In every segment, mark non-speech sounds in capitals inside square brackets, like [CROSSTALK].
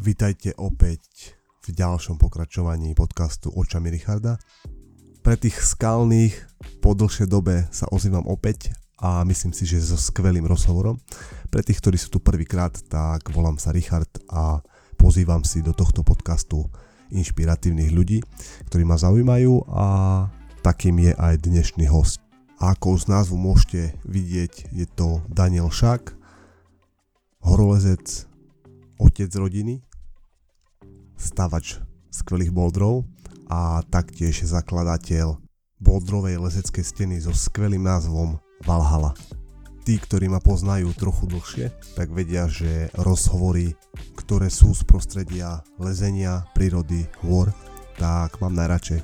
Vítajte opäť v ďalšom pokračovaní podcastu Očami Richarda. Pre tých skalných po dlhšej dobe sa ozývam opäť a myslím si, že so skvelým rozhovorom. Pre tých, ktorí sú tu prvýkrát, tak volám sa Richard a pozývam si do tohto podcastu inšpiratívnych ľudí, ktorí ma zaujímajú a takým je aj dnešný host. A ako z názvu môžete vidieť, je to Daniel Šák, horolezec, otec rodiny, stavač skvelých boldrov a taktiež zakladateľ boldrovej lezeckej steny so skvelým názvom Valhalla. Tí, ktorí ma poznajú trochu dlhšie, tak vedia, že rozhovory, ktoré sú z prostredia lezenia, prírody, hôr, tak mám najradšej.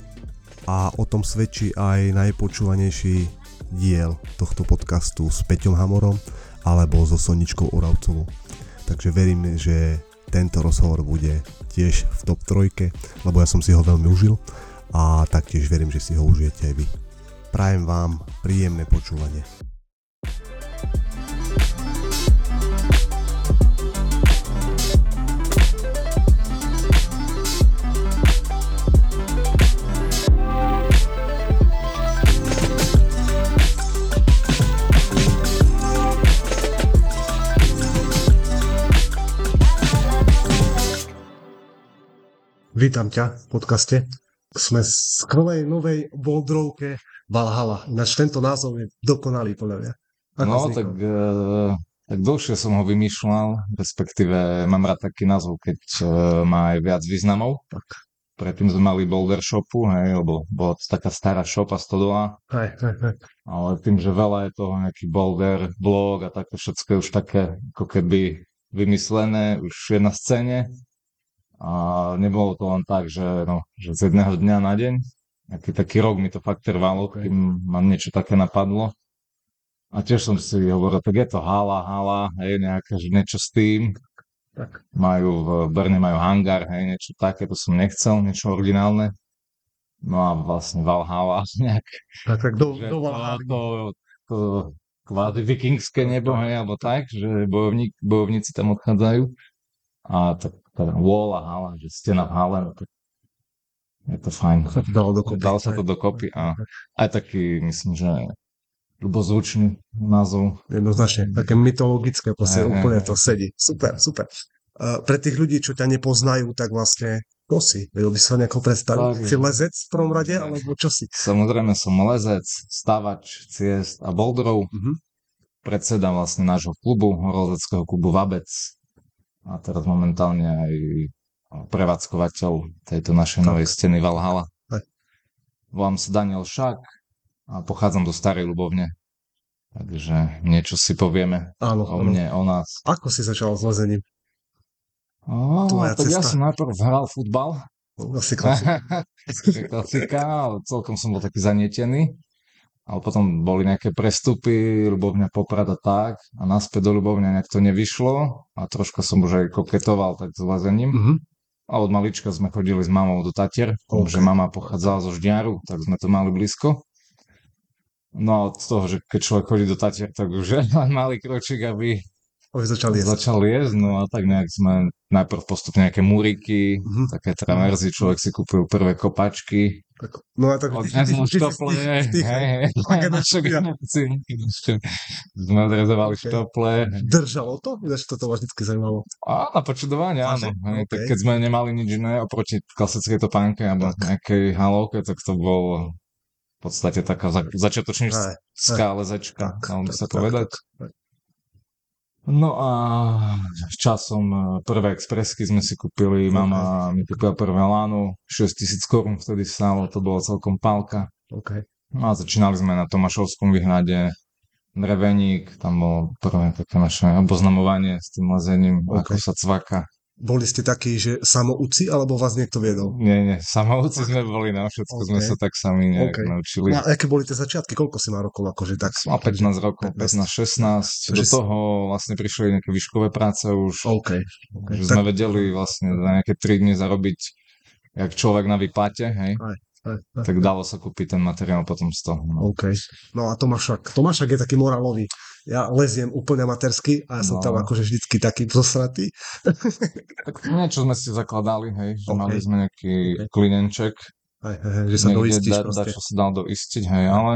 A o tom svedčí aj najpočúvanejší diel tohto podcastu s Peťom Hamorom alebo so Soničkou Oravcovou. Takže verím, že tento rozhovor bude tiež v top trojke, lebo ja som si ho veľmi užil a taktiež verím, že si ho užijete aj vy. Prajem vám príjemné počúvanie. Vítam ťa v podcaste. Sme v skvelej novej boldrovke Valhalla. Ináč tento názov je dokonalý podľa mňa. Ako no, vznikol? tak, e, tak dlhšie som ho vymýšľal, respektíve mám rád taký názov, keď e, má aj viac významov. Tak. Predtým sme mali Boulder Shopu, hej, lebo bola to taká stará shopa stodola. Hej, hej, hej. Ale tým, že veľa je toho nejaký Boulder, blog a také všetko už také ako keby vymyslené, už je na scéne, a nebolo to len tak, že, no, že z jedného dňa na deň, aký taký rok mi to fakt trvalo, kým ma niečo také napadlo. A tiež som si hovoril, tak je to hala, hala, hej, nejaké, že niečo s tým. Tak. Majú v Brne majú hangár, hej, niečo také, to som nechcel, niečo originálne. No a vlastne Valhalla [LAUGHS] nejak. Tak, tak do, do Valhalla. To, to kvázi vikingské nebo, hej, alebo tak, že bojovník, bojovníci tam odchádzajú. A tak teda wall a hala, že stena v hale, no tak je to fajn. Sa to dalo dokopy. Dalo sa to dokopy a aj taký, myslím, že ľubozvučný názov. Jednoznačne, také mytologické, proste aj, úplne aj, to sedí. Super, super. Uh, pre tých ľudí, čo ťa nepoznajú, tak vlastne kto si? Vedel by sa nejako predstaviť? Si lezec v prvom rade, alebo čo si? Samozrejme som lezec, stavač ciest a boldrov. Uh-huh. Predseda vlastne nášho klubu, horolezeckého klubu Vabec a teraz momentálne aj prevádzkovateľ tejto našej tak. novej steny Valhalla. Volám sa Daniel Šák a pochádzam do Starej Ľubovne. Takže niečo si povieme áno, o mne, o nás. Ako si začal s lezením? Oh, tak ja som najprv hral futbal. Asi klasika. [LAUGHS] klasika, ale celkom som bol taký zanietený ale potom boli nejaké prestupy, Ľubovňa Poprad a tak a naspäť do Ľubovňa nejak to nevyšlo a troška som už aj koketoval tak s lezením. Mm-hmm. A od malička sme chodili s mamou do Tatier, okay. že mama pochádzala zo Žďaru, tak sme to mali blízko. No a od toho, že keď človek chodí do Tatier, tak už len malý kročík, aby už začal jesť. Začal jesť, no a tak nejak sme najprv postupne nejaké múriky, mm-hmm. také traverzy, človek si kúpil prvé kopačky, No a tak... štople, hej, Sme odrezovali štople. Držalo to? Ináč toto ma vždy zaujímalo. A na počudovanie, áno. Tak keď sme nemali nič iné oproti klasickej topánke alebo nejakej halovke, tak to bol v podstate taká začiatočnícká lezečka, dalo by sa povedať. No a časom e, prvé expresky sme si kúpili, mama mi kúpila prvé lánu, 6 tisíc korún vtedy stálo, to bolo celkom pálka. Okay. No a začínali sme na Tomášovskom vyhrade, Dreveník, tam bolo prvé také naše oboznamovanie s tým lezením, okay. ako sa cvaka. Boli ste takí, že samouci, alebo vás niekto viedol? Nie, nie, samouci sme boli na všetko, okay. sme sa tak sami nejak okay. naučili. No a aké boli tie začiatky? Koľko si má rokov? Akože tak... Mal 15 rokov, 15, 16. Do toho vlastne prišli nejaké výškové práce už. Okay. okay. Že tak... sme vedeli vlastne za nejaké 3 dni zarobiť jak človek na výplate, hej. Aj. Tak dalo sa kúpiť ten materiál potom z toho. No. OK. No a Tomášak. Tomášak je taký morálový. Ja leziem úplne amatérsky a ja som No. tam akože vždycky taký zosratý. Tak niečo sme si zakladali, hej, že OK. mali sme nejaký OK. klinenček, Hej, hej, hej, že sa doistíš da, da, čo sa dal doistiť, hej, ale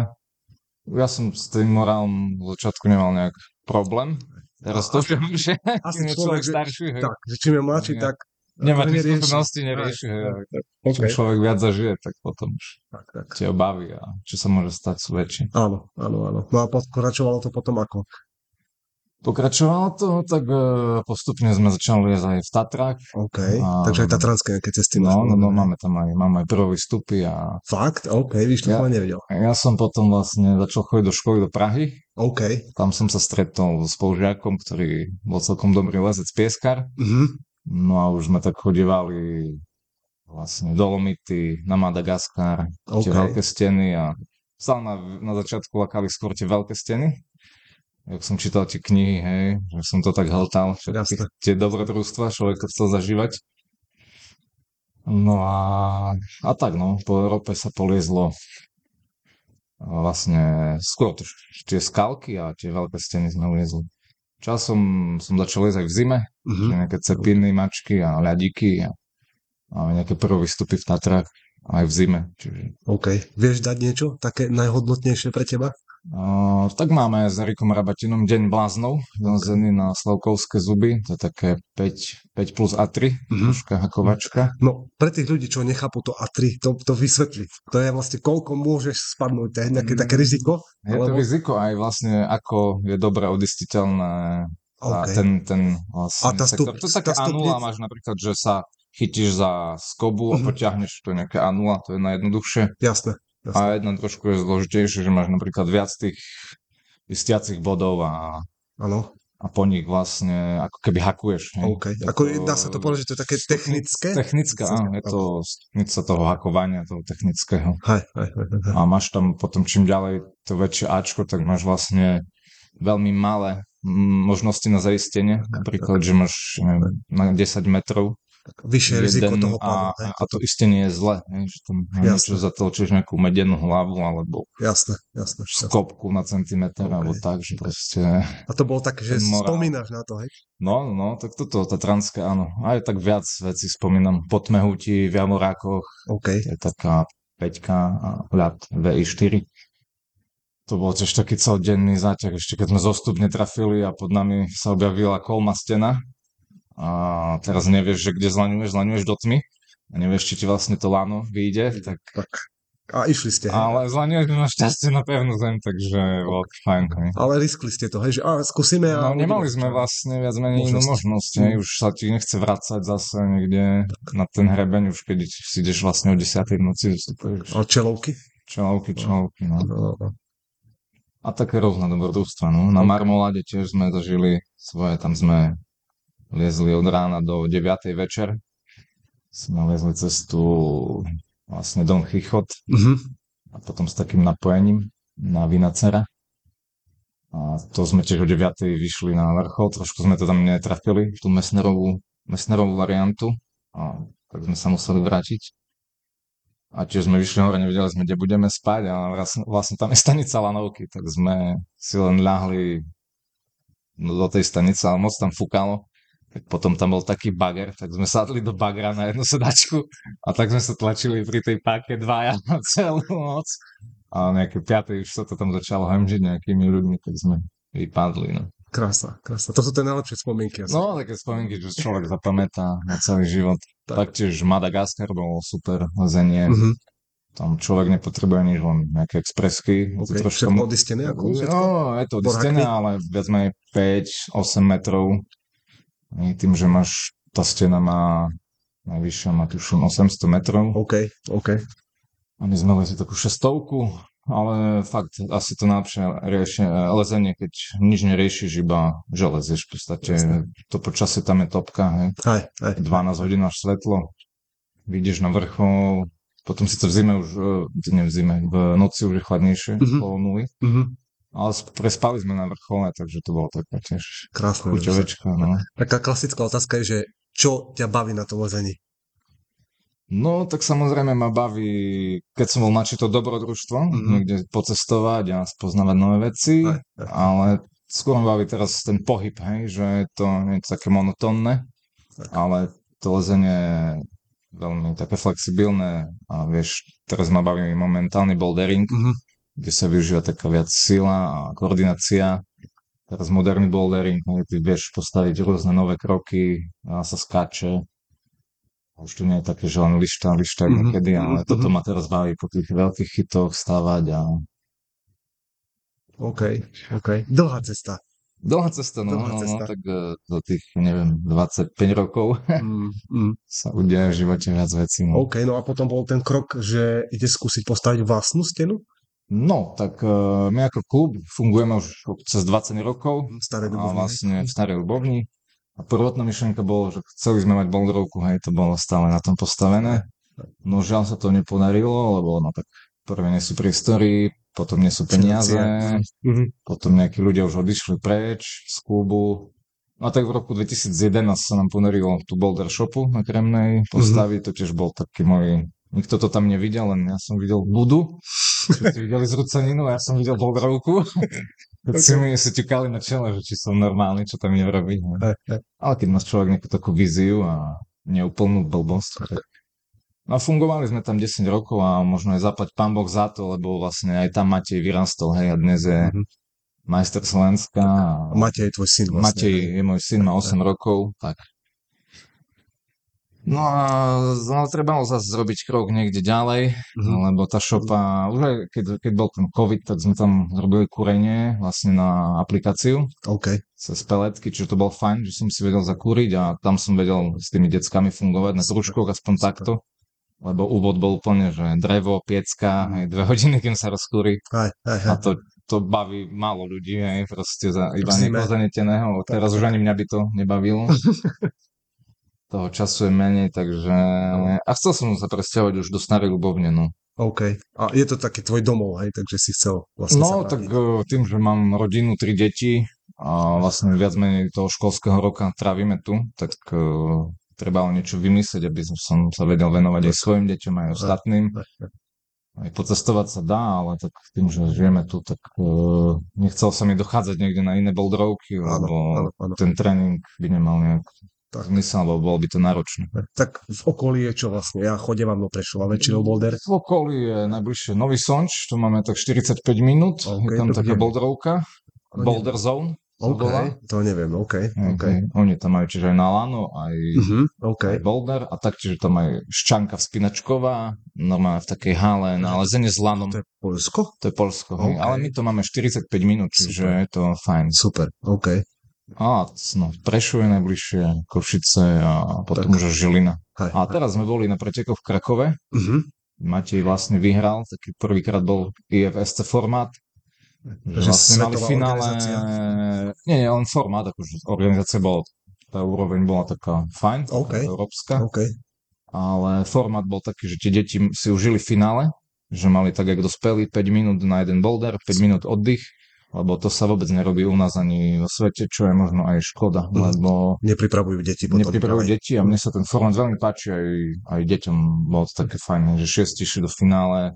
ja som s tým morálom v začiatku nemal nejak problém. Teraz to viem, že [LAUGHS] asi človek, človek starší, hej, Tak, že čím je mladší, tak nemá to tých nerieši. skúseností, nerieši, hej, Hej, a hej. čím OK. človek viac zažije, tak potom už Tak, tak. tie obavy a čo sa môže stať sú väčšie. Áno, áno, áno. No a pokračovalo to potom ako? Pokračovalo to, tak e, postupne sme začali liezť aj v Tatrách. OK. A- Takže aj tatranské nejaké cesty. No, no, no, máme tam aj, máme aj prvé výstupy a Fakt? OK, víš, to Ja- nevedel. ja som potom vlastne začal chodiť do školy do Prahy. OK. Tam som sa stretol s spolužiakom, ktorý bol celkom dobrý lezec pieskar. Mhm. No a už sme tak chodívali vlastne Dolomity, na Madagaskar, OK. tie veľké steny a stále na, na začiatku lakali skôr tie veľké steny. Jak som čítal tie knihy, hej, že som to tak hltal, všetky tie dobrodružstva, človek to chcel zažívať. No a, a tak no, po Európe sa poliezlo vlastne skôr tie skalky a tie veľké steny sme uliezli. Časom som začal liezť aj v zime, Mhm. že nejaké cepiny, mačky a ľadiky a máme nejaké prvé výstupy v Tatrách aj v zime. Čiže, OK. Vieš dať niečo také najhodnotnejšie pre teba? Uh, tak máme s Erikom Rabatinom Deň bláznov, vylezený na Slavkovské zuby, to je také 5, 5 plus A3, Mhm. troška hakovačka. No, pre tých ľudí, čo nechápu to A3, to, to vysvetli. To je vlastne, koľko môžeš spadnúť, to je nejaké také Mm. riziko? Je to Alebo- riziko aj vlastne, ako je dobre odistiteľné a OK. ten, ten vlastne A tá stup- sektor. To je také A0, stupnica- máš napríklad, že sa chytíš za skobu a Mhm. potiahneš to nejaké A0, to je najjednoduchšie. Jasné. Jasné. A jedna trošku je zložitejšie, že máš napríklad viac tých istiacich bodov a, Áno, a po nich vlastne ako keby hakuješ. hej. OK. Je Ako dá sa to povedať, že to je také technické? Technické, áno, je to stupnica toho hakovania, toho technického. Hej, hej, hej, hej. A máš tam potom čím ďalej to väčšie Ačko, tak máš vlastne veľmi malé možnosti na zaistenie. Napríklad, že máš neviem, na 10 metrov Vyššie riziko toho a, pádu. hej. a to isté nie je zle. Hej, že tam niečo zatočíš nejakú medenú hlavu alebo Jasné, jasné. skopku na centimeter OK. alebo tak, že proste... A to bolo také, že morál. spomínaš na to, hej? No, no, tak toto, tá transké, áno. Aj tak viac vecí spomínam. Podmehutí v Jamorákoch, OK. to je taká 5 a ľad VI4. To bol tiež taký celodenný záťah, ešte keď sme zostupne trafili a pod nami sa objavila kolma stena. A teraz nevieš, že kde zlaňuješ, zlaňuješ do tmy. A nevieš, či ti vlastne to lano vyjde, tak Tak. A išli ste, hej? ale zlaňuješ na šťastie na pevnú zem, takže bolo to fajn. hej. Ale riskli ste to, hej? Že a, skúsime a... No nemali sme vlastne viac menej inú Možnosť. hej, už sa ti nechce vracať zase niekde na ten hrebeň, už keď si ideš vlastne o 10. v noci, vystupuješ A čelovky? čelovky, čelovky, no. No, no. A také rôzne dobrodružstva, no. Na Marmolade tiež sme zažili svoje, tam sme liezli od rána do 9. večer. Sme liezli cestu vlastne Don Chichot Mhm. a potom s takým napojením na Vinacera. A to sme tiež o 9. vyšli na vrchol, trošku sme to tam netrafili, tú Messnerovú, Messnerovú variantu, a tak sme sa museli vrátiť. A tiež sme vyšli hore, nevedeli sme, kde budeme spať a vlastne, vlastne tam je stanica Lanovky, tak sme si len ľahli do tej stanice, ale moc tam fúkalo. Tak potom tam bol taký bager, tak sme sadli do bagra na jednu sedačku a tak sme sa tlačili pri tej páke dvaja na celú noc. A nejaké piatej už sa to tam začalo hemžiť nejakými ľuďmi, tak sme vypadli. No, Krása, krása. To sú tie najlepšie spomienky. Asi. no také spomienky, že človek zapamätá na celý život. Tak. Taktiež Madagaskar bol super lezenie. Mhm. Tam človek nepotrebuje nič, len nejaké expresky. Okay. troška... Všetko odistené? Ako všetko? No, je to odistené, ale viac menej 5-8 metrov. Tým, že máš, tá stena má najvyššia má tuším 800 metrov. OK, OK. A my sme lezli takú šestovku, ale fakt asi to najlepšie riešie, lezenie, keď nič neriešiš, iba že lezieš v podstate. Jasné. To počasie tam je topka, hej. Aj, aj. 12 hodín máš svetlo, vyjdeš na vrchol, potom si to v zime už, e, nie v zime, v noci už je chladnejšie, Mhm. okolo nuly. Mhm. Ale sp- prespali sme na vrchole, takže to bolo taká tiež Krásne. chuťovečka, no. Taká klasická otázka je, že čo ťa baví na tom lezení? No, tak samozrejme ma baví, keď som bol mladší, to dobrodružstvo, Mhm. niekde pocestovať a spoznávať nové veci, Aj, aj. ale skôr ma baví teraz ten pohyb, hej, že je to nie je to také monotónne, Tak. ale to lezenie je veľmi také flexibilné a vieš, teraz ma baví momentálny bouldering, Mhm. Kde sa využíva taká viac sila a koordinácia. Teraz moderný bouldering, ty vieš postaviť rôzne nové kroky, a sa skáče. Už to nie je také, že len lišta, lišta Mhm, niekedy, ale mhm, toto ma teraz baví po tých veľkých chytoch stávať a OK, OK. Dlhá cesta. dlhá cesta, no, Dlhá no, no, cesta. tak eh, do tých, neviem, 25 rokov [LAUGHS] Mm, mm. sa udeje v živote viac vecí. No. OK, no a potom bol ten krok, že ide skúsiť postaviť vlastnú stenu? No, tak eh, my ako klub fungujeme už cez 20 rokov Staré a Dubovny. vlastne v Starej Ľubovni. A prvotná myšlienka bolo, že chceli sme mať boulderovku, hej, to bolo stále na tom postavené. No žiaľ sa to nepodarilo, lebo no tak prvé nie sú priestory, potom nie sú peniaze, Mhm. potom nejakí ľudia už odišli preč z klubu. No a tak v roku 2011 sa nám podarilo tú boulder shopu na Kremnej postaviť, to tiež bol taký môj, nikto to tam nevidel, len ja som videl budu, všetci videli zrúcaninu a ja som videl boulderovku. [LAUGHS] Keď si mi si ťukali na čele, že či som normálny, čo tam idem robiť. hej. Ale keď má človek nejakú takú víziu a neúplnú blbosť, tak... No fungovali sme tam 10 rokov a možno aj zaplať pán Boh za to, lebo vlastne aj tam Matej vyrastol, hej, a dnes je Mhm. majster Slovenska. A Matej je tvoj syn vlastne. Matej je môj syn, má 8 rokov, tak. No a no, trebalo zase zrobiť krok niekde ďalej, Mhm. lebo tá šopa, už aj keď, keď bol ten COVID, tak sme tam robili kúrenie vlastne na aplikáciu OK. cez peletky, čiže to bol fajn, že som si vedel zakúriť a tam som vedel s tými deckami fungovať na Super, kručkoch aspoň takto. Lebo úvod bol úplne, že drevo, piecka, Mhm. hej, dve [LAUGHS] hodiny, kým sa rozkúri. Aj, aj, A aj. to, to baví málo ľudí, hej, proste za iba niekoho zaneteného. Teraz už ani mňa by to nebavilo. [LAUGHS] Toho času je menej, takže... A chcel som sa presťahovať už do Starej Ľubovne, no. OK. A je to taký tvoj domov, hej, takže si chcel vlastne No, tak eh, tým, že mám rodinu, tri deti a vlastne viac menej toho školského roka trávime tu, tak uh, treba o niečo vymyslieť, aby som- sa vedel venovať aj svojim deťom, aj ostatným. Aj, aj. Aj pocestovať sa dá, ale tak tým, že žijeme tu, tak uh, nechcel sa mi dochádzať niekde na iné boulderovky, Áno, lebo áno, áno. ten tréning by nemal nejak Tak. zmysel, lebo bolo by to náročné. Tak v okolí je čo vlastne? Ja chodím vám do Prešova väčšinou boulder. V okolí je najbližšie Nový Sonč, tu máme tak 45 minút, OK, je tam taká boulderovka, To Boulder Zone OK, to neviem, OK, Hej, OK. hej. Oni tam majú čiže aj na lano, aj, Mhm, OK. aj boulder a taktiež tam aj ščanka vzpinačková, normálne v takej hale na lezenie s lanom. To je Polsko? To je Polsko, hej. OK. ale my to máme 45 minút, čiže je to fajn. Super, OK. A no, Prešov je najbližšie, Košice a potom Tak. už Žilina. Hej. A teraz sme boli na pretekoch v Krakove. Mhm. Matej vlastne vyhral, taký prvýkrát bol IFSC formát. Že vlastne mali finále... Nie, nie, len formát, akože organizácia bola, tá úroveň bola taká fajn, taká európska, OK. ale formát bol taký, že tie deti si užili finále, že mali tak, jak dospeli, 5 minút na jeden boulder, 5 minút oddych, lebo to sa vôbec nerobí u nás ani vo svete, čo je možno aj škoda, Mhm. lebo Nepripravujú deti potom. nepripravujú ďalej. deti a mne sa ten formát veľmi páči, aj, aj deťom bolo to také fajn, že šiesti išli do finále,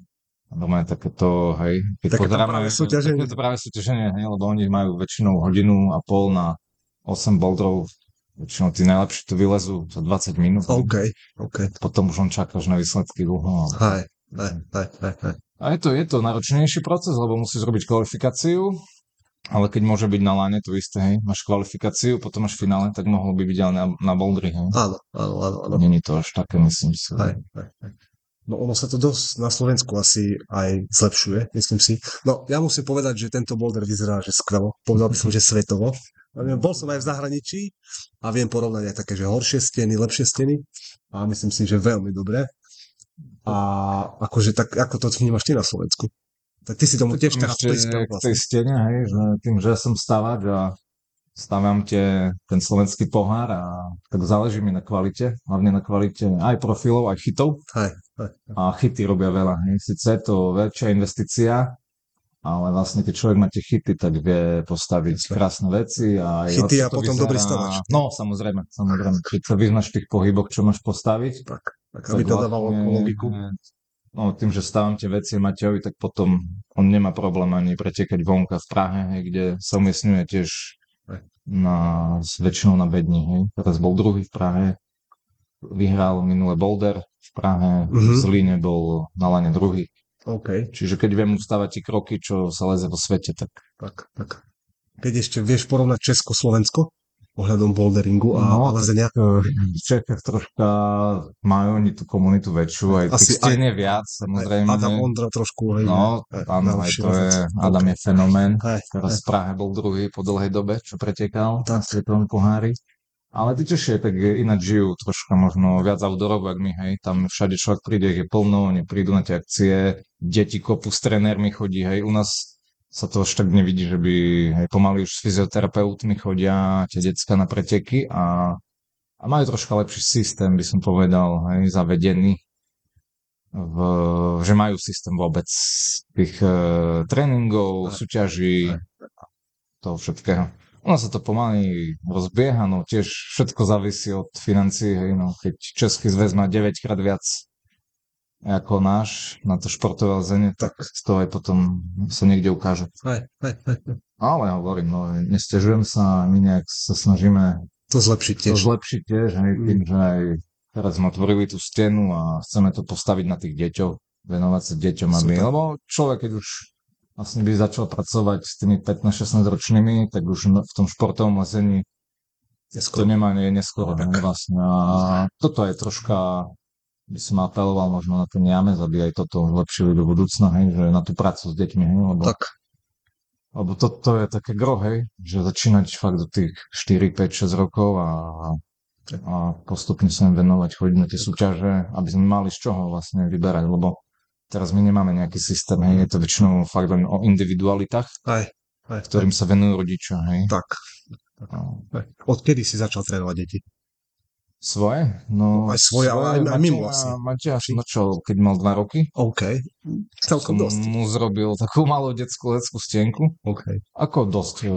normálne takéto, hej, keď Takéto pozeráme, práve súťaženie. takéto práve súťaženie, hej, lebo oni majú väčšinou hodinu a pol na 8 boulderov, väčšinou tí najlepší to vylezú za 20 minút, OK, OK. potom už len čakáš na výsledky dlho. Hej, hej, hej, hej, hej. A je to, je to náročnejší proces, lebo musíš robiť kvalifikáciu, ale keď môže byť na láne to isté, hej, máš kvalifikáciu, potom máš finále, tak mohlo by byť aj na, na bouldri, hej. Áno, áno, áno, áno. Není to až také, myslím si. Hej, hej, hej. No ono sa to dosť na Slovensku asi aj zlepšuje, myslím si. No ja musím povedať, že tento boulder vyzerá, že skvelo. Povedal by som, že svetovo. Bol som aj v zahraničí a viem porovnať aj také, že horšie steny, lepšie steny a myslím si, že veľmi dobré. A akože tak, ako to vnímaš ty na Slovensku? Tak ty si tomu tiež teraz prispel k tej vlastne. stene, hej, že tým, že som stavač a staviam tie, ten slovenský pohár a tak záleží mi na kvalite, hlavne na kvalite aj profilov, aj chytov Hej, hej. a chyty robia veľa. Hej. Sice je to väčšia investícia, ale vlastne keď človek má tie chyty, tak vie postaviť Jasne. krásne veci. A Chyty a to potom dobrý stavač. No, samozrejme, samozrejme. Keď sa vyznaš v tých pohyboch, čo máš postaviť, Tak. Tak aby to dávalo logiku. No, tým, že stávam tie veci Matejovi, tak potom on nemá problém ani pretekať vonka v Prahe, hej, kde sa umiestňuje tiež na, s väčšinou na bedni. Hej. Teraz bol druhý v Prahe, vyhral minule Boulder v Prahe, mm-hmm. v Zlíne bol na lane druhý. Okay. Čiže keď viem ustávať tie kroky, čo sa leze vo svete, tak... Tak, tak. Keď ešte vieš porovnať Česko-Slovensko? Ohľadom boulderingu a, no, lezenia? V Čechách troška majú oni tú komunitu väčšiu, aj Asi tých aj, viac, samozrejme. Adam Ondra trošku, hej. No, áno, aj to je, Adam je fenomén. Teraz v Prahe bol druhý po dlhej dobe, čo pretekal na svetovom pohári. Ale tí Češi tak ináč žijú troška možno viac outdoorovo, ako my, hej. Tam všade človek príde, je plno, oni prídu na tie akcie, deti kopu s trenérmi chodí, hej. U nás sa to až tak nevidí, že by hej, pomaly už s fyzioterapeutmi chodia tie decka na preteky a, a majú troška lepší systém, by som povedal, hej, zavedený. V, že majú systém vôbec tých e, tréningov, súťaží, toho všetkého. Nás sa to pomaly rozbieha, no tiež všetko závisí od financií, hej, no keď Český zväz má 9 krát viac ako náš na to športové lezenie, tak toho aj potom sa niekde ukáže. Aj, aj, aj. Ale hovorím, no, nestežujem sa, my nejak sa snažíme to zlepšiť tiež. To zlepšiť tiež, hej, mm. tým, že aj teraz sme otvorili tú stenu a chceme to postaviť na tých deťov, venovať sa deťom, aby, lebo človek, keď už vlastne by začal pracovať s tými 15-16 ročnými, tak už v tom športovom lezení to nemá, nie je neskoro. No, vlastne. A toto je troška by som apeloval možno na ten Jamez, aby aj toto zlepšili do budúcna, hej, že na tú prácu s deťmi, hej, lebo, tak. lebo to, to je také gro, hej, že začínať fakt do tých 4, 5, 6 rokov a, a postupne sa im venovať, chodiť na tie súťaže, aby sme mali z čoho vlastne vyberať, lebo teraz my nemáme nejaký systém, hej, je to väčšinou fakt len o individualitách, aj, aj, ktorým aj. sa venujú rodičia, hej. Tak. tak. Odkedy si začal trénovať deti? Svoje? No, aj svoje, ale aj, aj mimo asi. Matia až začal, keď mal dva roky. OK. Celkom dosť. mu zrobil takú malú detskú leckú stienku. OK. Ako dosť. E,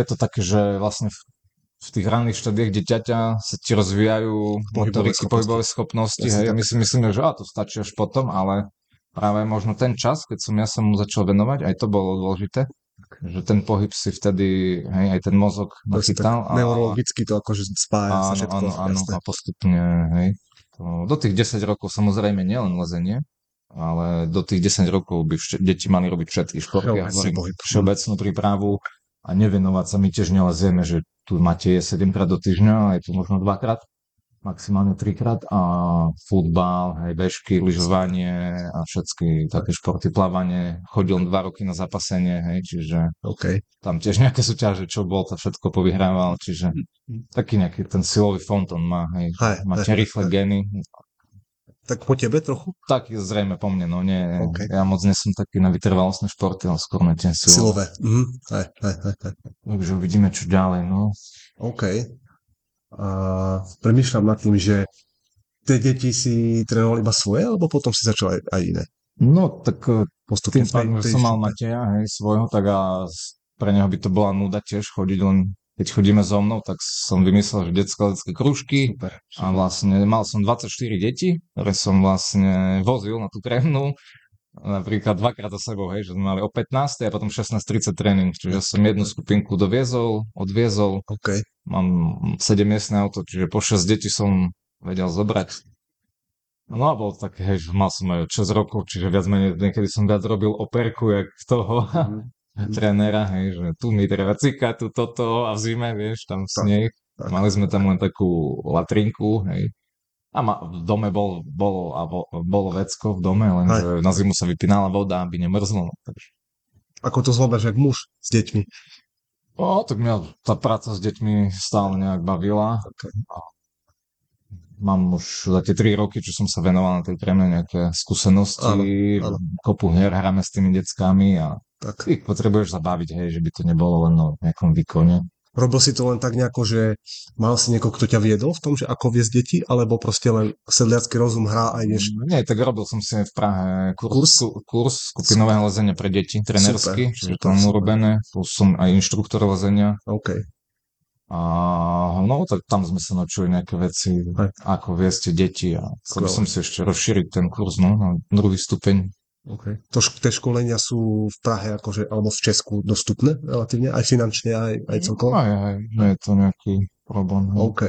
je to také, že vlastne v, tých ranných štádiách dieťaťa sa ti rozvíjajú schopnosti. Pohybové schopnosti hej, my si myslíme, že a to stačí až potom, ale práve možno ten čas, keď som ja sa mu začal venovať, aj to bolo dôležité, že ten pohyb si vtedy, hej, aj ten mozog nachytal. A, neurologicky to akože spája áno, sa všetko. Áno, áno, a postupne, hej. To, do tých 10 rokov samozrejme nielen lezenie, ale do tých 10 rokov by vš- deti mali robiť všetky športy, ja hovorím, všeobecnú prípravu a nevenovať sa. My tiež nelezieme, že tu máte je 7 krát do týždňa, je tu možno 2 krát maximálne trikrát a futbal, hej, bežky, lyžovanie a všetky také športy, plávanie. Chodil dva roky na zapasenie, hej, čiže okay. tam tiež nejaké súťaže, čo bol, to všetko povyhrával, čiže taký nejaký ten silový fond on má, hej, hej máte hej, rýchle hej. geny. Tak po tebe trochu? Tak zrejme po mne, no nie, okay. ja moc nesom taký na vytrvalostné športy, ale skôr na tie silové. Silové, mhm. hej, hej, hej. Takže uvidíme, čo ďalej, no. OK a premyšľam nad tým, že tie deti si trénovali iba svoje, alebo potom si začal aj, aj iné? No, tak e, postupne. Tým pádom, že som mal Mateja, hej, svojho, tak a pre neho by to bola nuda tiež chodiť len keď chodíme so mnou, tak som vymyslel, že detské krúžky super, super. a vlastne mal som 24 deti, ktoré som vlastne vozil na tú trénu napríklad dvakrát za sebou, hej, že sme mali o 15. a potom 16.30 tréning, čiže som jednu skupinku doviezol, odviezol, okay. mám 7 miestne auto, čiže po 6 detí som vedel zobrať. No a bol tak, hej, že mal som aj 6 rokov, čiže viac menej niekedy som viac robil operku, jak toho mm-hmm. [LAUGHS] trénera, hej, že tu mi treba cika, tu toto a v zime, vieš, tam sneh. Mali sme tam len takú latrinku, hej, a ma, v dome bol, bolo, a bo, bolo vecko v dome, lenže na zimu sa vypínala voda, aby nemrzlo. No, takže. Ako to zvládaš, jak muž s deťmi? No, tak mňa tá práca s deťmi stále nejak bavila. Okay. A mám už za tie tri roky, čo som sa venoval na tej tréme nejaké skúsenosti, áno, áno. kopu hier hráme s tými deckami a tak. ich potrebuješ zabaviť, hej, že by to nebolo len o nejakom výkone. Robil si to len tak nejako, že mal si niekoho, kto ťa viedol v tom, že ako viesť deti, alebo proste len sedliacký rozum hrá aj vieš? Mm, nie, tak robil som si v Prahe kurs, kurs? kurs skupinového lezenia pre deti, trenersky, čiže to mám urobené, plus som aj inštruktor lezenia. OK. A no, tak tam sme sa naučili nejaké veci, Hej. ako viesť deti a chcel som si ešte rozšíriť ten kurz, no, na druhý stupeň. Okay. To, tie školenia sú v Prahe akože, alebo v Česku dostupné relatívne, aj finančne, aj, aj celkovo? Aj, aj, nie je to nejaký problém. hej. OK,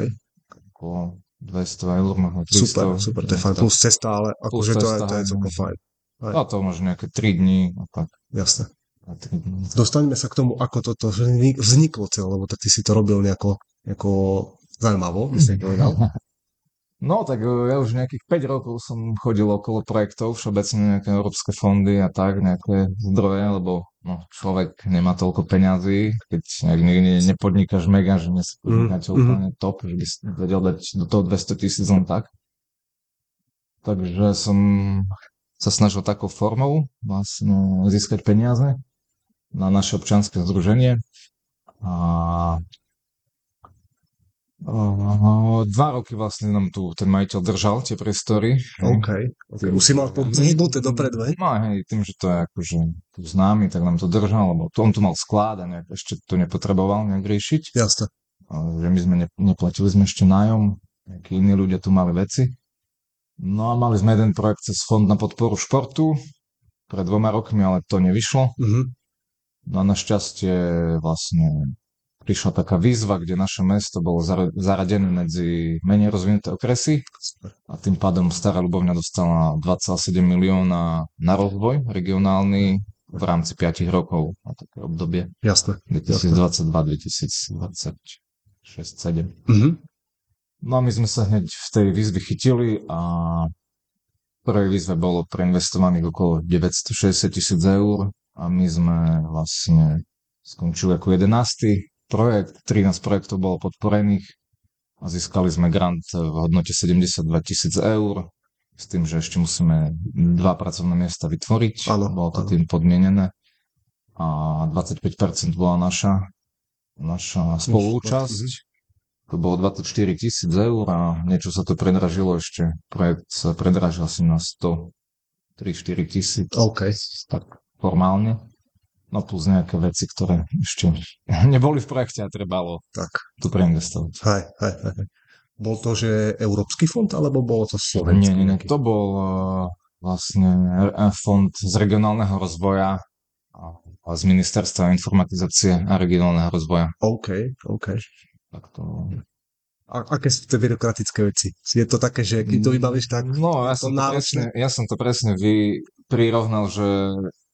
Okolo 200 eur, možno 300. super, super, to je fajn. Plus cesta, ale akože to, je, to je hej. celkom fajn. A to možno nejaké 3 dní a tak. Jasné. A 3 dní. Dostaňme sa k tomu, ako toto vznik- vzniklo celé, lebo tak ty si to robil nejako, nejako zaujímavo, by povedal. [LAUGHS] No, tak e, ja už nejakých 5 rokov som chodil okolo projektov, všeobecne nejaké európske fondy a tak, nejaké zdroje, lebo no, človek nemá toľko peňazí, keď nejak nikdy nepodnikáš mega, že nie si podnikateľ mhm. úplne top, že by si vedel dať do toho 200 tisíc len tak. Takže som sa snažil takou formou vlastne získať peniaze na naše občianske združenie. A o, dva roky vlastne nám tu ten majiteľ držal tie priestory. OK, OK. Už si mal pohnuté dopredu, hej? No hej, tým, že to je akože tu známy, tak nám to držal, lebo to, on tu mal sklad a nejak, ešte to nepotreboval nejak riešiť. Jasné. A že my sme ne, neplatili sme ešte nájom, nejakí iní ľudia tu mali veci. No a mali sme jeden projekt cez Fond na podporu športu pred dvoma rokmi, ale to nevyšlo. Mhm. No a našťastie vlastne prišla taká výzva, kde naše mesto bolo zara- zaradené medzi menej rozvinuté okresy a tým pádom Stará Ľubovňa dostala 2,7 milióna na rozvoj regionálny v rámci 5 rokov na také obdobie Jasné. 2022-2026-2027. Mhm. No a my sme sa hneď v tej výzvy chytili a v prvej výzve bolo preinvestovaných okolo 960 tisíc eur a my sme vlastne skončili ako 11. projekt, 13 projektov bolo podporených a získali sme grant v hodnote 72 tisíc eur s tým, že ešte musíme dva pracovné miesta vytvoriť. Áno, bolo to áno. tým podmienené a 25% bola naša, naša spolúčasť. To bolo 24 tisíc eur a niečo sa to predražilo ešte. Projekt sa predražil asi na 103-4 tisíc. OK. Tak formálne. No plus nejaké veci, ktoré ešte [LAUGHS] neboli v projekte a trebalo Tak. tu preinvestovať. Hej, hej, hej. Bol to, že Európsky fond, alebo bolo to slovenský? Nie, nie, nie. To bol uh, vlastne uh, fond z regionálneho rozvoja a z Ministerstva informatizácie a regionálneho rozvoja. OK, OK. Tak to... A aké sú tie byrokratické veci? Je to také, že keď to vybavíš tak, No, ja som to, náročné? presne, ja som to presne vy, prirovnal, že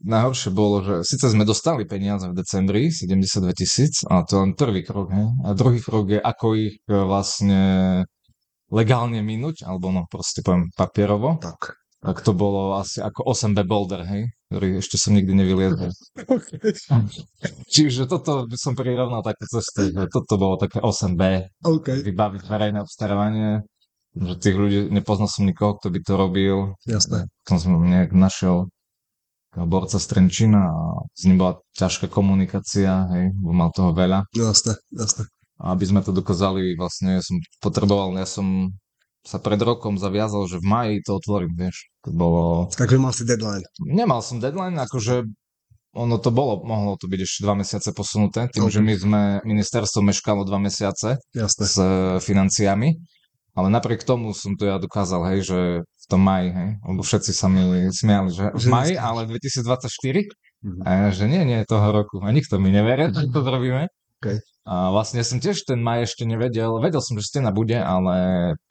najhoršie bolo, že síce sme dostali peniaze v decembri, 72 tisíc, ale to je len prvý krok, hej? A druhý krok je, ako ich e, vlastne legálne minúť, alebo no proste poviem papierovo. tak. Tak to bolo asi ako 8B boulder, hej? Ktorý ešte som nikdy nevyliezol. [LAUGHS] Čiže toto by som prirovnal takú cestu, že toto bolo také 8B, OK, vybaviť verejné obstarávanie, že tých ľudí, nepoznal som nikoho, kto by to robil. jasné. Potom som nejak našiel borca z Trenčína a s ním bola ťažká komunikácia, hej, mal toho veľa. Jasné, jasné. A aby sme to dokázali, vlastne ja som potreboval, ja som sa pred rokom zaviazal, že v maji to otvorím, vieš. To bolo... Takže mal si deadline. Nemal som deadline, akože ono to bolo, mohlo to byť ešte dva mesiace posunuté, tým, Ok. že my sme, ministerstvo meškalo dva mesiace, Jasné. s financiami, ale napriek tomu som to ja dokázal, hej, že v tom maji, hej, lebo všetci sa mi smiali, že v maji, ale 2024, Mhm. a ja, že nie, nie, toho roku, a nikto mi neverí, že to robíme. Ok. A vlastne som tiež ten maj ešte nevedel, vedel som, že stena bude, ale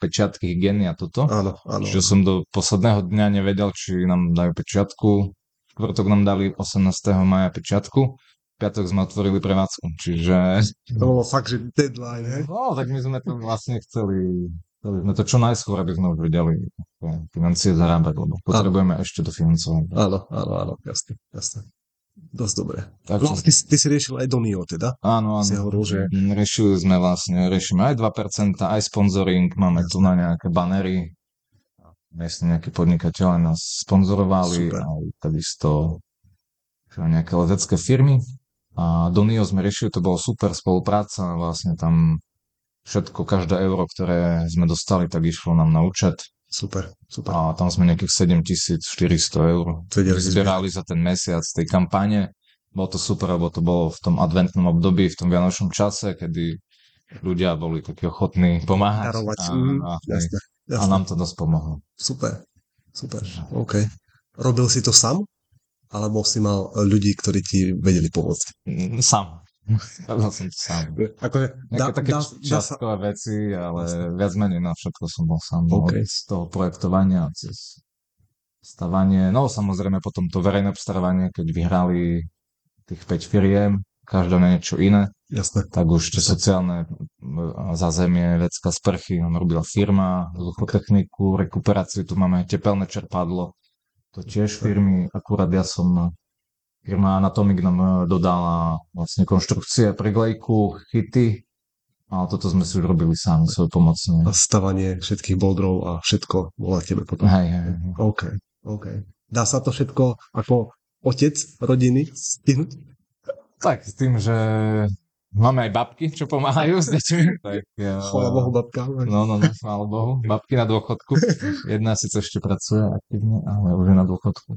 pečiatky, hygieny a toto. Áno, áno. Čiže som do posledného dňa nevedel, či nám dajú pečiatku. V štvrtok nám dali 18. maja pečiatku. Piatok sme otvorili prevádzku, čiže... To bolo fakt, že deadline, hej? No, tak my sme to vlastne chceli, chceli sme to čo najskôr, aby sme vedeli financie zarábať, lebo potrebujeme ešte to financovať. Áno, áno, áno, jasné, jasné. Dosť dobre. Takže, No, ty, ty si riešil aj Donio, teda? áno, áno. si hovoril, že- Mm, Riešili sme vlastne, riešime aj 2%, aj sponzoring, máme tu na nejaké banery. Miestne nejakí podnikateľe nás sponzorovali, Super. aj takisto nejaké letecké firmy. A Donio sme riešili, to bolo super spolupráca, vlastne tam všetko, každé euro, ktoré sme dostali, tak išlo nám na účet. Super, super. A tam sme nejakých 7400 eur Vedeli si vyzbierali za ten mesiac tej kampane. Bolo to super, lebo to bolo v tom adventnom období, v tom vianočnom čase, kedy ľudia boli takí ochotní pomáhať. Darovať. A, Mhm, a, Jasné, a jasné. nám to dosť pomohlo. Super, super, OK. Robil si to sám? Alebo si mal ľudí, ktorí ti vedeli pomôcť? Mm, Sám. Robil som to sám. Akože Nejaké také čiastkové veci, ale viac menej na všetko som bol sám. OK. Od z toho projektovania cez stavanie. No samozrejme potom to verejné obstarávanie, keď vyhrali tých 5 firiem, každá na niečo iné, Jasné. tak už tie sociálne m, zázemie, vecka sprchy, nám robila firma, vzduchotechniku, rekuperáciu, tu máme tepelné čerpadlo, to tiež firmy, akurát ja som firma Anatomic nám e, dodala vlastne konštrukcie, preglejku, chyty, ale toto sme si už robili sami, svoj pomocne. A stavanie všetkých boldrov a všetko bolo na tebe potom. Hej, hej, hej. OK, OK. Dá sa to všetko ako otec rodiny stihnúť? Tak, s tým, že máme aj babky, čo pomáhajú s deťmi, [LAUGHS] tak ja... Chvala Bohu, babka. No, no, no, chvála Bohu. Babky na dôchodku. Jedna síce ešte pracuje aktívne, ale už je na dôchodku.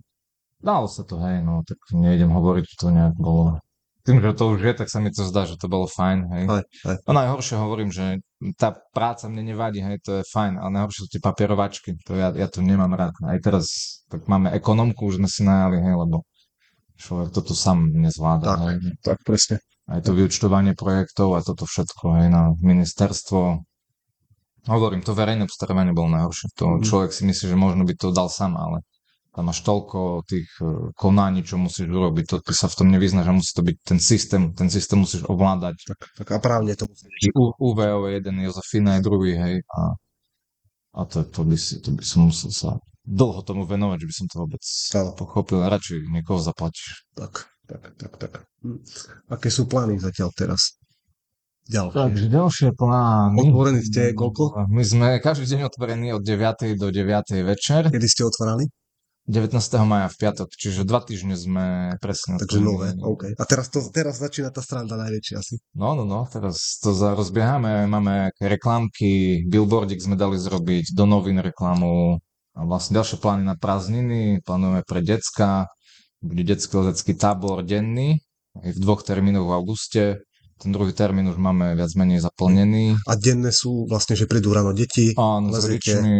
Dalo sa to, hej, no, tak nejdem hovoriť, že to nejak bolo. Tým, že to už je, tak sa mi to zdá, že to bolo fajn, hej. Aj, aj. No najhoršie hovorím, že tá práca mne nevadí, hej, to je fajn, ale najhoršie sú tie papierovačky, to ja, ja to nemám rád. Aj teraz, tak máme ekonomku, už sme si najali, hej, lebo človek to tu sám nezvláda, Tak. hej. Tak, presne. Aj to vyučtovanie projektov a toto všetko, hej, na ministerstvo. Hovorím, to verejné obstarávanie bolo najhoršie. To Mhm. človek si myslí, že možno by to dal sám, ale tam máš toľko tých e, konaní, čo musíš urobiť. To, ty sa v tom nevyznáš a musí to byť ten systém. Ten systém musíš ovládať. Tak, tak a právne to musí byť. U, UVO je jeden, Jozefina je druhý, hej. A, a to, to, by si, to by som musel sa dlho tomu venovať, že by som to vôbec Áno. pochopil. Radšej niekoho zaplatíš. Tak, tak, tak, tak. Hm. Aké sú plány zatiaľ teraz? Ďalšie. Takže ďalšie plány. Otvorení ste koľko? My sme každý deň otvorení od 9. do 9. večer. Kedy ste otvárali? 19. maja v piatok, čiže dva týždne sme presne. Takže nové, OK. A teraz, to, teraz začína tá stranda najväčšia asi. No, no, no, teraz to za rozbiehame, máme reklamky, billboardik sme dali zrobiť, do novín reklamu a vlastne ďalšie plány na prázdniny, plánujeme pre decka, bude detský lezecký tábor denný, aj v dvoch termínoch v auguste, ten druhý termín už máme viac menej zaplnený. A denné sú vlastne, že prídu ráno deti. Áno, s Leziete. rodičmi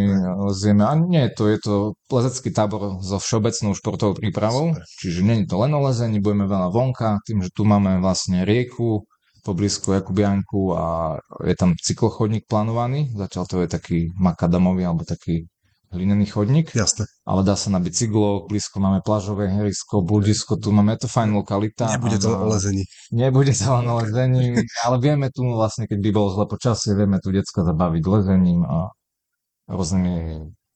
lezieme. A nie, to je to lezecký tábor so všeobecnou športovou prípravou, Super. čiže nie je to len o lezení, budeme veľa vonka, tým, že tu máme vlastne rieku, poblízku Jakubianku a je tam cyklochodník plánovaný, zatiaľ to je taký makadamový alebo taký hlinený chodník, Jasné. ale dá sa na bicykloch, blízko máme plážové herisko, bludisko, tu máme, to fajn lokalita. Nebude to a- o lezení. Nebude to len o lezení, ale vieme tu vlastne, keď by bolo zle počasie, vieme tu decka zabaviť lezením a rôznymi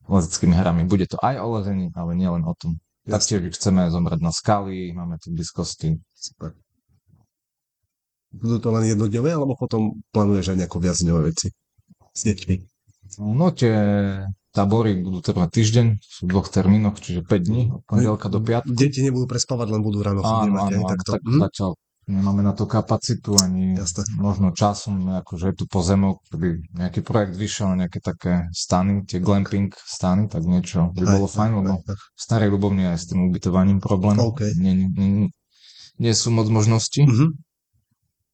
lezeckými hrami. Bude to aj o lezení, ale nie len o tom. Taktiež chceme zomrať na skaly, máme tu blízkosti. Super. Budú to len jednodňové, alebo potom plánuješ aj nejaké viacdňové veci? S deťmi. No tie tábory budú trvať týždeň, sú v dvoch termínoch, čiže 5 dní, od pondelka do piatku. Deti nebudú prespávať, len budú ráno Áno, chodievať. áno, aj áno, takto. tak Hm? zatiaľ nemáme na to kapacitu, ani Jasné. možno časom, akože je tu pozemok, keby nejaký projekt vyšiel, nejaké také stany, tie glamping stany, tak niečo by bolo Aj, fajn, aj, lebo aj. v starej ľubovni aj s tým ubytovaním problém. OK. Nie, nie, nie, nie sú moc možností. Mhm.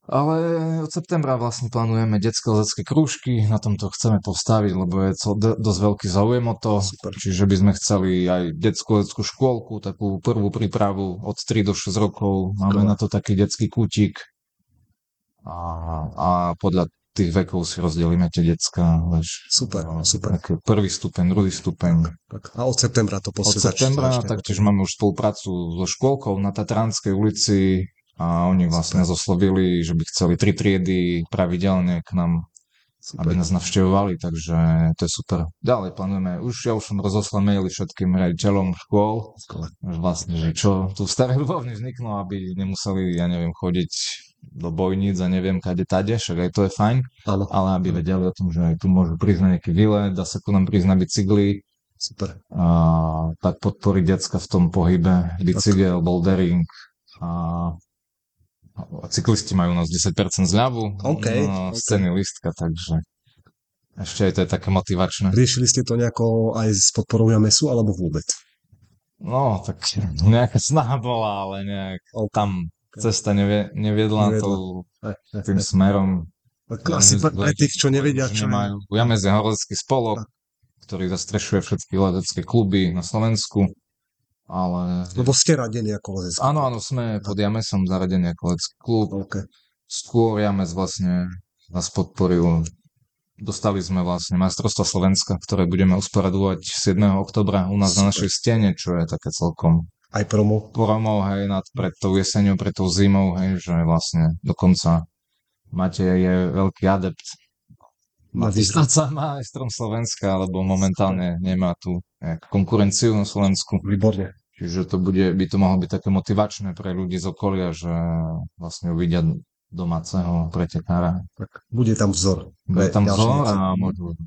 Ale od septembra vlastne plánujeme detské lezecké krúžky, na tomto chceme postaviť, lebo je do, dosť veľký záujem o to. Super. Čiže by sme chceli aj detskú lezeckú škôlku, takú prvú prípravu od 3 do 6 rokov. Máme Skvelé. na to taký detský kútik. A, a podľa tých vekov si rozdelíme tie decka. Vieš, Super, No, super. prvý stupeň, druhý stupeň. Tak. A od septembra to Od proste začne. septembra začne. taktiež máme už spoluprácu so škôlkou na Tatranskej ulici a oni vlastne nás oslovili, že by chceli tri triedy pravidelne k nám, Super. aby nás navštevovali, takže to je super. Ďalej plánujeme, už ja už som rozoslal maily všetkým riaditeľom škôl, vlastne, že čo tu v starej ľubovni vzniklo, aby nemuseli, ja neviem, chodiť do bojníc a neviem kade tade, však aj to je fajn, Áno. ale aby vedeli o tom, že aj tu môžu prísť na nejaký výlet, dá sa ku nám prísť na bicykli, Super. a tak podporiť decka v tom pohybe, bicykel, bouldering a cyklisti majú u nás 10% zľavu OK, no, z OK. ceny listka, takže ešte aj to je také motivačné. Riešili ste to nejako aj s podporou mesu, alebo vôbec? No, tak nejaká snaha bola, ale nejak OK. tam cesta nevie, neviedla Neviedla. aj, tým aj. smerom. Tak asi pre, tých, čo nevedia, čo nemajú. Jamez je horolecký spolok, tak. ktorý zastrešuje všetky letecké kluby na Slovensku. Ale... Lebo ste radení ako lezecký Áno, áno, sme pod Jamesom zaradení ako letecký klub. Okay. Skôr James vlastne nás podporil. Dostali sme vlastne majstrovstvo Slovenska, ktoré budeme usporadovať 7. oktobra u nás Super. na našej stene, čo je také celkom aj promo. Promo, hej, nad, pred tou jeseňou, pred tou zimou, hej, že vlastne dokonca Matej je veľký adept Matej stať sa majstrom Slovenska, alebo momentálne nemá tu konkurenciu na Slovensku. Výborne. Čiže to bude, by to mohlo byť také motivačné pre ľudí z okolia, že vlastne uvidia domáceho pretekára. Tak bude tam vzor. Bude tam vzor a môžu,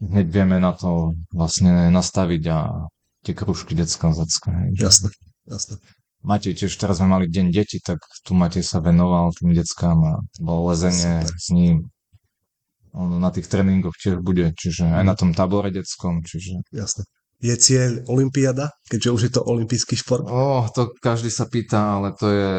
hneď vieme na to vlastne nastaviť a tie kružky detská zacka. Jasné, jasné. Matej tiež teraz sme mali deň deti, tak tu Matej sa venoval tým deckám a bolo lezenie Super. s ním. On na tých tréningoch tiež bude, čiže aj na tom tabore detskom, čiže... Jasné. Je cieľ Olympiada, keďže už je to olimpijský šport? Oh, to každý sa pýta, ale to je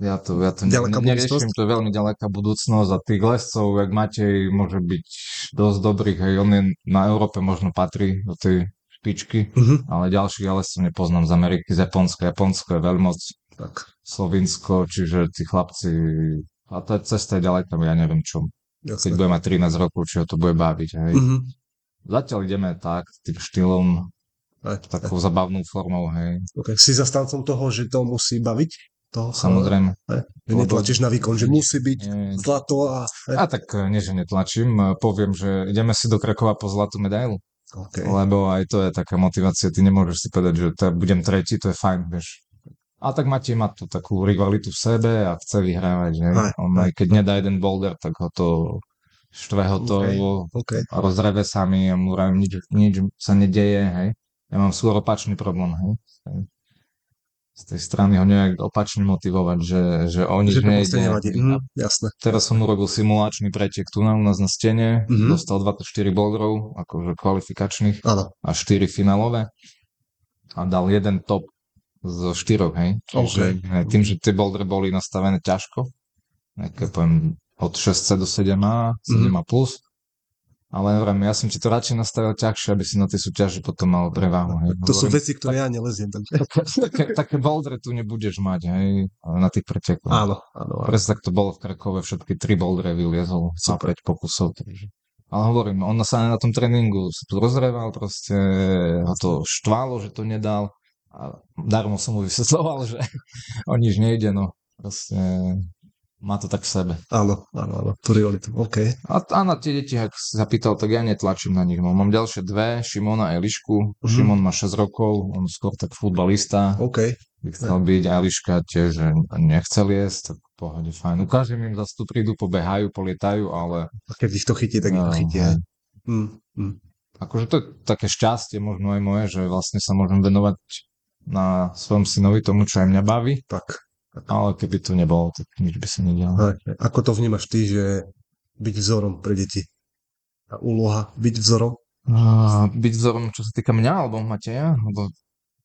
ja to, ja to ne, neriešim, to je veľmi ďaleká budúcnosť a tých lescov, jak Matej, môže byť dosť dobrých, hej, on je na Európe možno patrí do tej špičky, uh-huh. ale ďalších lescov nepoznám z Ameriky, z Japonska, Japonsko je veľmoc, tak. Slovinsko, čiže tí chlapci, a je cesta je ďaleka, ja neviem čo. Jasne. Keď budeme mať 13 rokov, či ho to bude baviť, hej. Uh-huh. Zatiaľ ideme tak, tým štýlom, aj, takou aj. zabavnou formou, hej. Okay. Si zastancom toho, že to musí baviť? To, Samozrejme. Ne, netlačíš na výkon, že musí byť nie, zlato a... Ne. A tak eh, nie, že netlačím. Eh, poviem, že ideme si do Krakova po zlatú medailu. Okay. Lebo aj to je taká motivácia. Ty nemôžeš si povedať, že to budem tretí, to je fajn, vieš. A tak Matej má tú takú rivalitu v sebe a chce vyhrávať. Že? Aj, On aj keď nedá jeden boulder, tak ho to štve ho to okay, okay. rozreve sami a mu nič, nič sa nedeje. Hej. Ja mám skôr opačný problém. Hej z tej strany ho nejak opačne motivovať, že, že o nič nejde. Mm, jasné. Teraz som urobil simulačný pretek tu na, u nás na stene, mm-hmm. dostal 24 boulderov, akože kvalifikačných ano. a 4 finálové a dal jeden top zo štyroch, hej. Okay. tým, že tie bouldery boli nastavené ťažko, nejaké poviem od 6C do 7A, 7A+, mm-hmm. plus, ale hovorím, ja som ti to radšej nastavil ťažšie, aby si na tej súťaži potom mal preváhu. Hej. To hovorím, sú veci, ktoré tak, ja neleziem. Takže... [LAUGHS] Také, také bouldere tu nebudeš mať, hej, na tých pretekoch. Áno, áno. áno. Presne tak to bolo v Krakove, všetky tri bouldere vyliezol za 5 pokusov. Takže. Ale hovorím, on sa na tom tréningu rozreval, proste ho to štválo, že to nedal. A darmo som mu vysvetloval, že [LAUGHS] o nič nejde, no. Proste má to tak v sebe. Áno, áno, áno, prioritu, OK. A, a na tie deti, ak si zapýtal, tak ja netlačím na nich. No, mám ďalšie dve, Šimona a Elišku. Mm-hmm. Šimon má 6 rokov, on skôr tak futbalista. OK. By chcel yeah. byť, Eliška tiež nechcel jesť, tak pohode, fajn. Ukážem im, zase tu prídu, pobehajú, polietajú, ale... A keď ich to chytí, tak ich to chytí. Uh, mm, mm. Akože to je také šťastie možno aj moje, že vlastne sa môžem venovať na svojom synovi tomu, čo aj mňa baví. Tak ale keby to nebolo, tak nič by sa nedialo. Ako to vnímaš ty, že byť vzorom pre deti? A úloha byť vzorom? Uh, byť vzorom, čo sa týka mňa alebo Mateja? Alebo...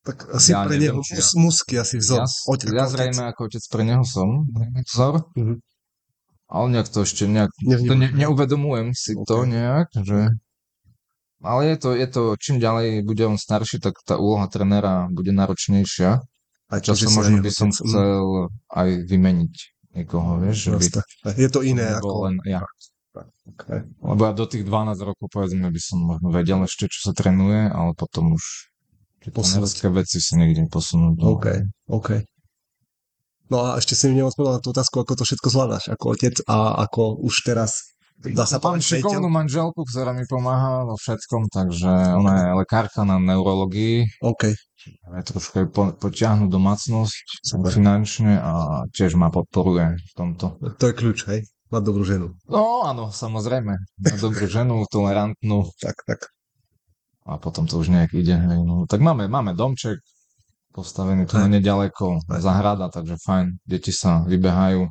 Tak asi ja pre neho ja... musky asi vzor. Ja, otec, ja zrejme ako otec pre neho som vzor. Uh-huh. Ale nejak to ešte nejak, to ne, neuvedomujem si okay. to nejak, že ale je to, je to, čím ďalej bude on starší, tak tá úloha trenera bude náročnejšia. A časom možno by som chcel aj vymeniť niekoho, vieš. Že by, je to iné ako... Len ja. Okay. Lebo ja do tých 12 rokov povedzme by som možno vedel ešte, čo sa trénuje, ale potom už tie veci sa niekde posunú. Do... OK, OK. No a ešte si mi neodpovedal na tú otázku, ako to všetko zvládaš, ako otec a ako už teraz dá sa Mám šikovnú manželku, ktorá mi pomáha vo všetkom, takže ona je lekárka na neurologii. OK aj trošku aj po, potiahnuť domácnosť Super. finančne a tiež ma podporuje v tomto. To je kľúč, hej? Mať dobrú ženu. No áno, samozrejme. Mať dobrú [LAUGHS] ženu, tolerantnú. tak, tak. A potom to už nejak ide. Hej. No, tak máme, máme domček postavený tu na nedaleko, zahrada, takže fajn. Deti sa vybehajú.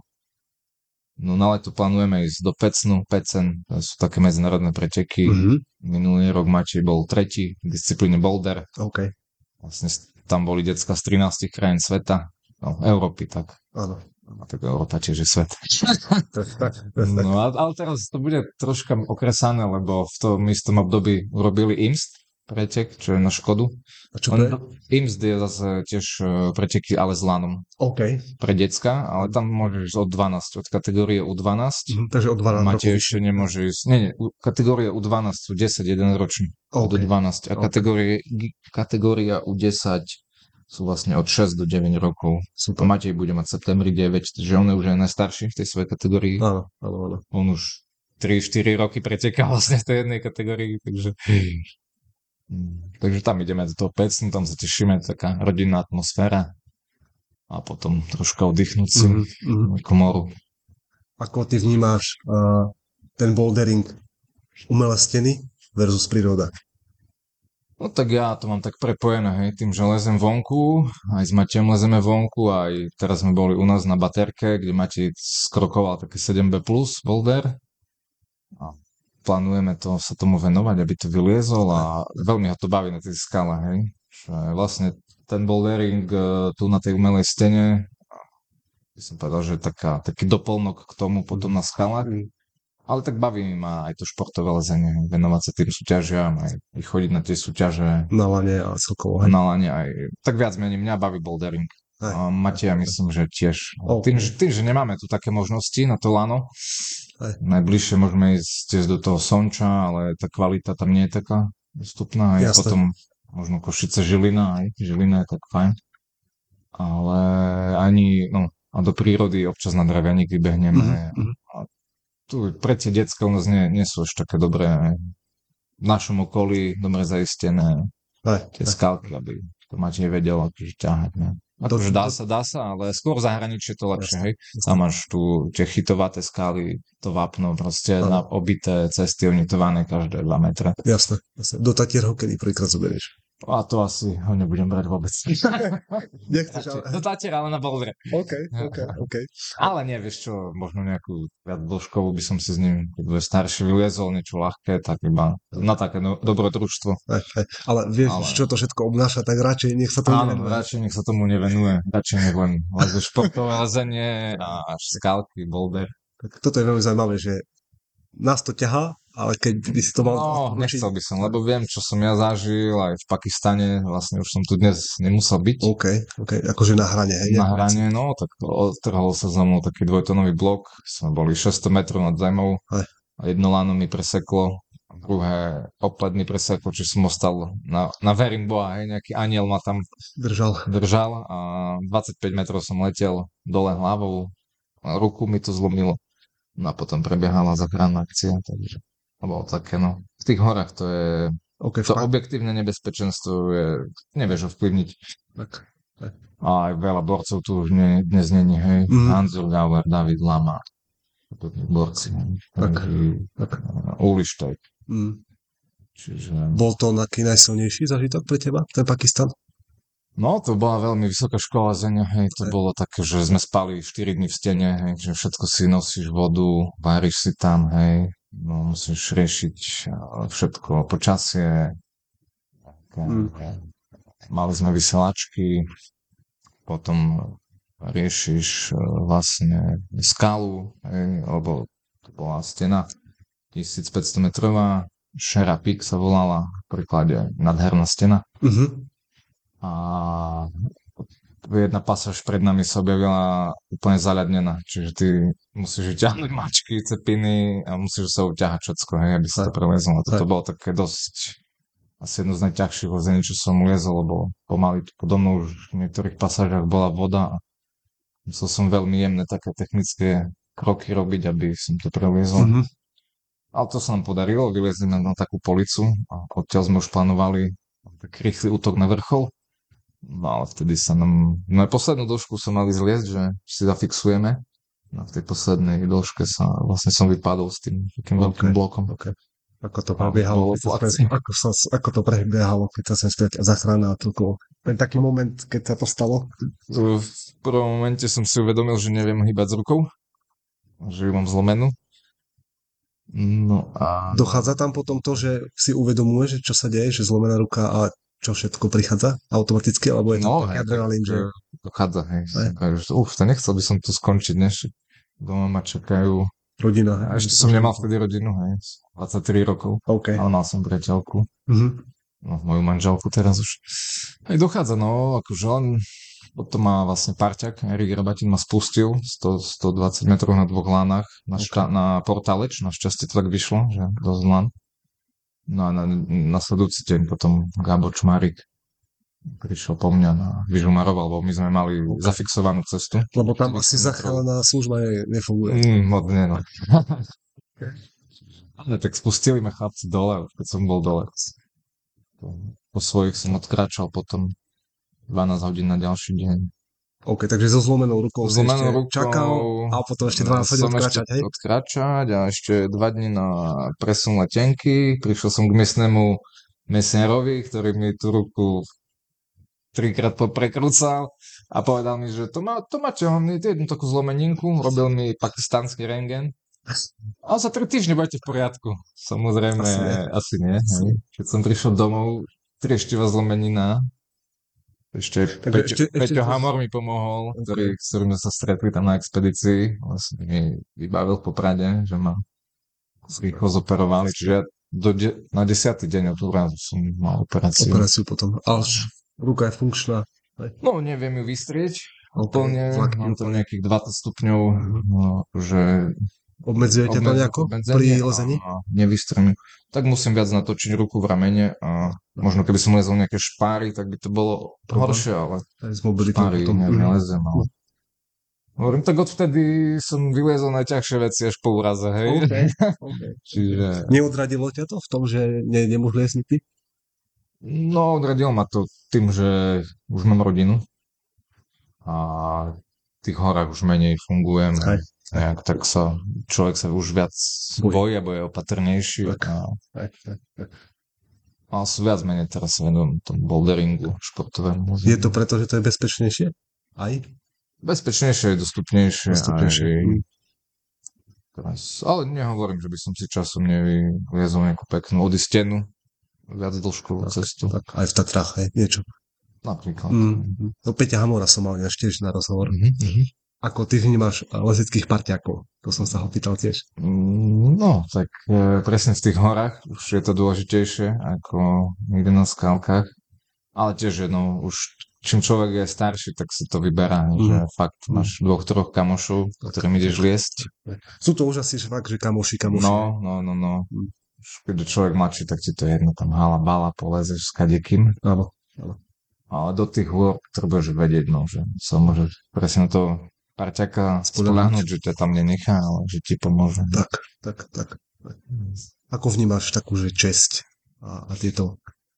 No na leto plánujeme ísť do Pecnu, Pecen, to sú také medzinárodné preteky. Mm-hmm. Minulý rok Mačej bol tretí v disciplíne boulder. Okay. Vlastne tam boli decka z 13 krajín sveta, no, Európy, tak. Áno. A tak Europa tiež je svet. No ale teraz to bude troška okresané, lebo v tom istom období urobili IMST pretek, čo je na Škodu. A čo to je? IMST je zase tiež e, preteky, ale s lanom OK. pre decka, ale tam môžeš od 12, od kategórie U12. Mhm, takže od 12 Matej rokov. ešte nemôže ísť. Nie, nie, u- kategória U12 sú 10, 1 ročný. Od OK. 12. A OK. kategórie, kategória U10 sú vlastne od 6 do 9 rokov. Super. Matej bude mať septembri 9, takže on je už aj najstarší v tej svojej kategórii. Áno, áno, áno. On už 3-4 roky preteká [LAUGHS] vlastne v tej jednej kategórii, takže... Mm, Takže tam ideme do toho pecnu, tam sa tešíme, taká rodinná atmosféra. A potom troška oddychnúť si Mhm, mhm. k moru. Ako ty vnímáš uh, ten bouldering umelé steny versus príroda? No tak ja to mám tak prepojené, hej, tým, že lezem vonku, aj s Matejom lezeme vonku, aj teraz sme boli u nás na baterke, kde Matej skrokoval také 7B plus boulder. Plánujeme to, sa tomu venovať, aby to vyliezol a veľmi ho to baví na tej skale, hej. Že vlastne ten bouldering e, tu na tej umelej stene, by som povedal, že je taká, taký doplnok k tomu potom na skalách. Mm. Ale tak baví ma aj to športové lezenie, venovať sa tým súťažiam, aj aj chodiť na tie súťaže, Na lane a celkovo. Hej. na lane aj, tak viac menej mňa baví bouldering. Hej. A Mateja myslím, že tiež. OK. Tým, že, tým, že nemáme tu také možnosti na to lano, Hej. najbližšie môžeme ísť tiež do toho Sonča, ale tá kvalita tam nie je taká dostupná. Aj Jasné. potom možno Košice Žilina, aj Žilina je tak fajn. Ale ani, no, a do prírody občas na Dravianik vybehneme. Mhm, mhm. Tu pre tie decka u nás nie, nie sú až také dobré. aj V našom okolí dobre zaistené Hej, tie hej. skalky, aby to Matej vedel akože ťahať. Ne? Akože dá sa, dá sa, ale skôr v zahraničí je to lepšie, hej. Tam máš tu tie chytovaté skaly, to vápno, proste Áno. na obité cesty onitované každé 2 metre. Jasné, jasné. Do Tatier ho kedy prvýkrát zoberieš? A to asi ho nebudem brať vôbec. [LAUGHS] Nechceš, ale... Do Tatiera, ale na Boldre. OK, OK, OK. Ale nie, vieš čo, možno nejakú viac dĺžkovú by som si s ním, keď bude starší, vyliezol niečo ľahké, tak iba na také no, dobrodružstvo. Ale vieš, Ale- čo to všetko obnáša, tak radšej nech sa to Áno, nevenuje. radšej nech sa tomu nevenuje. Radšej nech len leze športové lezenie a skalky, boulder. Tak toto je veľmi zaujímavé, že nás to ťahá, ale keď by si to mal... No, nechcel by som, lebo viem, čo som ja zažil aj v Pakistane, vlastne už som tu dnes nemusel byť. OK, OK, akože na hrane, hej? Na hrane, no, tak odtrhol sa za mnou taký dvojtonový blok, sme boli 600 metrov nad zemou a jedno láno mi preseklo, druhé opled mi preseklo, či som ostal na, na verím Boha, hej, nejaký aniel ma tam Držal. držal a 25 metrov som letel dole hlavou, ruku mi to zlomilo. No a potom prebiehala záchranná akcia, takže bolo také, no. V tých horách to je, OK, to fakt. objektívne nebezpečenstvo je, nevieš ovplyvniť. Tak. A aj veľa borcov tu už nie, dnes není, hej. Mhm. Hanzur Gauer, David Lama, podobní borci, hej. Tak. Takže, Tak. Ulištek, Mm. čiže... Bol to aký najsilnejší zažitok pre teba, ten Pakistan? No, to bola veľmi vysoká škola zenia, hej, to Hej. bolo také, že sme spali 4 dní v stene, hej, že všetko si nosíš vodu, varíš si tam, hej, musíš riešiť a, všetko, počasie, Mm. hej. mali sme vysielačky, potom riešiš e, vlastne skalu, lebo to bola stena 1500 metrová, Shera Peak sa volala, v príklade nadherná stena, Mhm. a jedna pasáž pred nami sa objavila úplne zaľadnená, čiže ty musíš vyťahnuť [LAUGHS] mačky, cepiny a musíš sa uťahať všetko, hej, aby si to. A toto Hej. bolo také dosť asi jedno z najťažších lezení, čo som uliezol, lebo pomaly podo mnou už v niektorých pasážach bola voda a musel som veľmi jemné také technické kroky robiť, aby som to preliezol. Mhm. Ale to sa nám podarilo, vylezli sme na takú policu a odtiaľ sme už plánovali taký rýchly útok na vrchol. No ale vtedy sa nám... No aj poslednú dĺžku som mali zliezť, že si zafixujeme. No v tej poslednej dĺžke sa vlastne som vypadol s tým takým veľkým OK. blokom. OK. Ako to prebiehalo, keď sa ako, sa, ako to prebiehalo, keď sa sem späť zachrana a celkovo. Ten taký moment, keď sa to stalo. V prvom momente som si uvedomil, že neviem hýbať s rukou. Že ju mám zlomenú. No a... Dochádza tam potom to, že si uvedomuje, že čo sa deje, že zlomená ruka a čo všetko prichádza automaticky, alebo je to No, hej, adrenalín, že... dochádza, hej. Hej. Takže, uf, to nechcel by som tu skončiť, než doma ma čakajú. Rodina. A ešte som nemal vtedy rodinu, hej. 23 rokov, OK. ale mal som priateľku. Mhm. no, moju manželku teraz už. Aj dochádza, no, akože on potom má vlastne parťak, Erik Rabatin ma spustil 100, 120 metrov na dvoch lánach na, šta, na portáleč, našťastie to tak vyšlo, že dosť lán. No a na, nasledujúci deň potom Gábor Čmárik prišiel po mňa na vyžumaroval, lebo my sme mali zafixovanú cestu. Lebo tam asi som záchranná služba ne, nefunguje. Mm, moc nie, no. [LAUGHS] Ale tak spustili ma chlapci dole, keď som bol dole. Po svojich som odkráčal potom 12 hodín na ďalší deň. OK, takže so zlomenou rukou Zlomenou ešte rukou, čakal a potom ešte 12 hodín ešte hej? odkráčať a ešte dva dní na presun letenky. Prišiel som k miestnemu mesierovi, ktorý mi tú ruku trikrát poprekrúcal a povedal mi, že to, má, to máte jednu takú zlomeninku, robil mi pakistanský rengen. A za tri týždne budete v poriadku. Samozrejme, Asi nie. asi nie. Keď som prišiel domov, trieštivá zlomenina. Ešte, Tak Peťo, ešte- ešte Peťo to- Hamor mi pomohol, ktorý, s ktorým sme sa stretli tam na expedícii. Vlastne mi vybavil v Poprade, že ma rýchlo zoperovali. Čiže ja do de- na desiatý deň od úrazu som mal operáciu. Operáciu potom. Ale ruka je funkčná. No, neviem ju vystrieť OK, úplne. Mám úplne. nejakých 20 stupňov, no, že Obmedzuje ťa to nejako pri lezení? nevystrelím. Tak musím viac natočiť ruku v ramene a možno keby som lezol nejaké špáry, tak by to bolo Problém. horšie, ale s špáry potom. ne, Mhm. nelezem. Ale... Hovorím, tak odvtedy som vyliezol najťažšie veci až po úraze, hej. OK, [LAUGHS] OK. Čiže, Neodradilo ťa to v tom, že ne, nemôžu liesť ty? no, odradilo ma to tým, že už mám rodinu a tých horách už menej fungujem. Hej. Nejak, tak sa, človek sa už viac Bojí. alebo je opatrnejší. Tak. A, Aj, aj, aj. a viac menej teraz venujem tomu boulderingu športovému. Je to preto, že to je bezpečnejšie? Aj? Bezpečnejšie, dostupnejšie. Dostupnejšie. Aj, Mm. teraz, ale nehovorím, že by som si časom nevyliezol nejakú peknú odistenu, viac dĺžkovú cestu. Tak, aj v Tatrách, hej, niečo. Napríklad. Mm. No Peťa Hamora som mal tiež na rozhovor. Mhm, mhm. Ako ty vnímaš lezeckých parťákov? To som sa ho pýtal tiež. Mm, No, tak e, presne v tých horách už je to dôležitejšie ako niekde na skalkách. Ale tiež, no, už čím človek je starší, tak sa to vyberá, Mhm. že fakt máš dvoch, troch kamošov, ktorým ideš liesť. Sú to už asi fakt, že kamoši, kamoši. No, no, no, no. Mm. Už Keď človek mladší, tak ti to je jedno, tam hala, bala, polezeš s kadekým. Áno. Ale do tých hôr potrebuješ vedieť, no, že sa môže presne na to parťaka spoľahnúť, že ťa tam nenechá, ale že ti pomôže. Tak, tak, tak. Ako vnímaš takú, že česť a, a tieto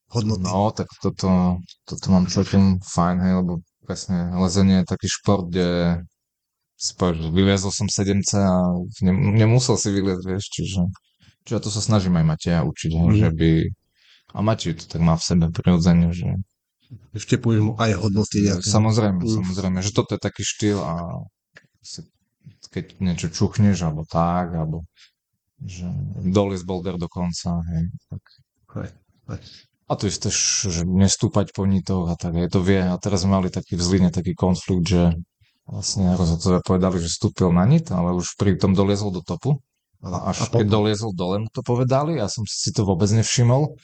hodnoty? No, tak toto, toto mám celkom fajn, hej, lebo presne lezenie je taký šport, kde že vyliezol som sedemce a ne, nemusel si vyliezť, vieš, čiže, čiže to sa snažím aj Mateja učiť, hej, Mhm. že by a Matej to tak má v sebe prirodzene, že Vštepuješ mu aj hodnoty nejaké. samozrejme, samozrejme, že toto je taký štýl a keď niečo čuchneš, alebo tak, alebo že doliesť boulder do konca, hej, tak Hej, hej. A to isté, že nestúpať po nitoch a tak, je to vie. A teraz sme mali taký v Zline taký konflikt, že vlastne rozhodcovia povedali, že vstúpil na nit, ale už pri tom doliezol do topu. A až a keď doliezol dole mu to povedali, ja som si to vôbec nevšimol.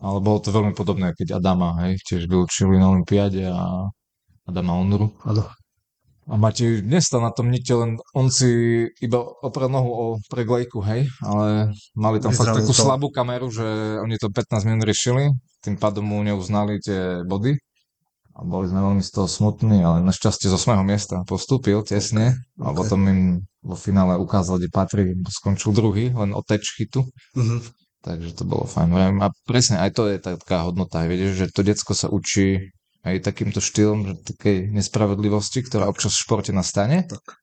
Ale bolo to veľmi podobné, keď Adama, hej, tiež vylúčili na Olympiáde a Adama Onuru. Áno. A Matej nestal na tom nite, len on si iba oprel nohu o preglejku, hej, ale mali tam fakt Vyzeralo takú to- slabú kameru, že oni to 15 minút riešili, tým pádom mu neuznali tie body a boli sme veľmi z toho smutní, ale našťastie z 8. miesta postúpil tesne a ok. potom im vo finále ukázal, kde patrí, skončil druhý, len o teč chytu, Mhm. Takže to bolo fajn. Vravím, A presne aj to je taká hodnota, vieš, že to decko sa učí aj takýmto štýlom, že takej nespravodlivosti, ktorá občas v športe nastane. Tak.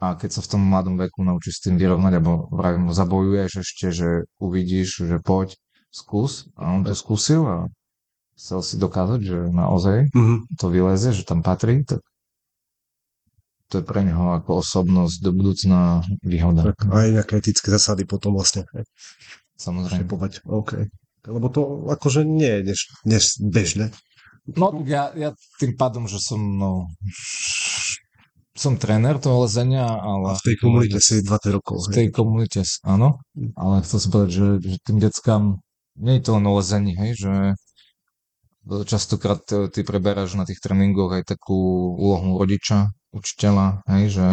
A keď sa v tom mladom veku naučíš s tým vyrovnať, alebo vravím, zabojuješ ešte, že uvidíš, že poď, skús. A on to skúsil a chcel si dokázať, že naozaj Mhm. to vyleze, že tam patrí, tak to je pre neho ako osobnosť do budúcna výhoda. Tak aj nejaké etické zásady potom vlastne. Samozrejme. Štepovať. OK. Lebo to akože nie je než, než bežné. No ja, ja tým pádom, že som, no, som tréner toho lezenia, ale... A v tej komunite si 20 rokov. v tej komunite, áno, ale chcel som povedať, že, že tým deckám nie je to len o lezení, hej, že častokrát ty preberáš na tých tréningoch aj takú úlohu rodiča, učiteľa, hej, že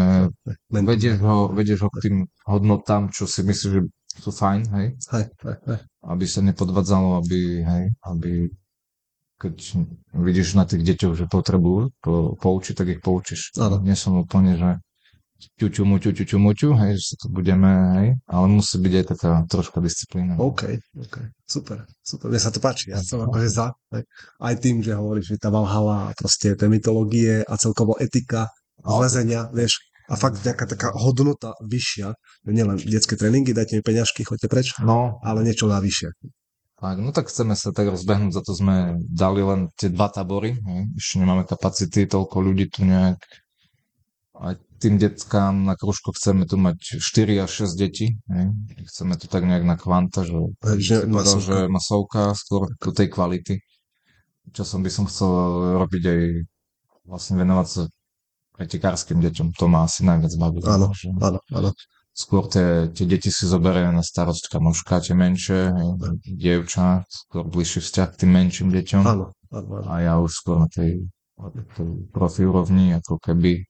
vedieš ho, vedieš ho k tým hodnotám, čo si myslíš, že sú fajn, hej, Hej, hej, hej. aby sa nepodvádzalo, aby, hej, aby keď vidíš na tých deťoch, že potrebujú po, poučiť, tak ich poučíš. Áno. Nie som úplne, že ťuťu, muťu, ťuťu, muťu, hej, že sa to budeme, hej, ale musí byť aj taká troška disciplína. OK, OK. Super, super. Mne sa to páči. Ja som akože za. Hej. Aj tým, že hovoríš, že tá Valhalla a proste tie mytológie a celkovo etika zlezenia, vieš, a fakt nejaká taká hodnota vyššia, že nielen detské tréningy, dajte mi peňažky, choďte preč, No, ale niečo navyše. tak, no tak chceme sa tak rozbehnúť, za to sme dali len tie dva tabory, hej, ešte nemáme kapacity, toľko ľudí tu nejak, aj tým deckám na kružko chceme tu mať 4 až 6 detí, hej. chceme to tak nejak na kvanta, že, že masovka. že masovka skôr do tej kvality. Časom by som chcel robiť aj vlastne venovať sa pretekárskym deťom, to ma asi najviac baví. Áno, že Áno, áno. skôr tie, tie deti si zoberie na starosť kamoška, tie menšie, dievča, skôr bližší vzťah k tým menším deťom. Áno, áno, áno. A ja už skôr na tej, tej profi úrovni, ako keby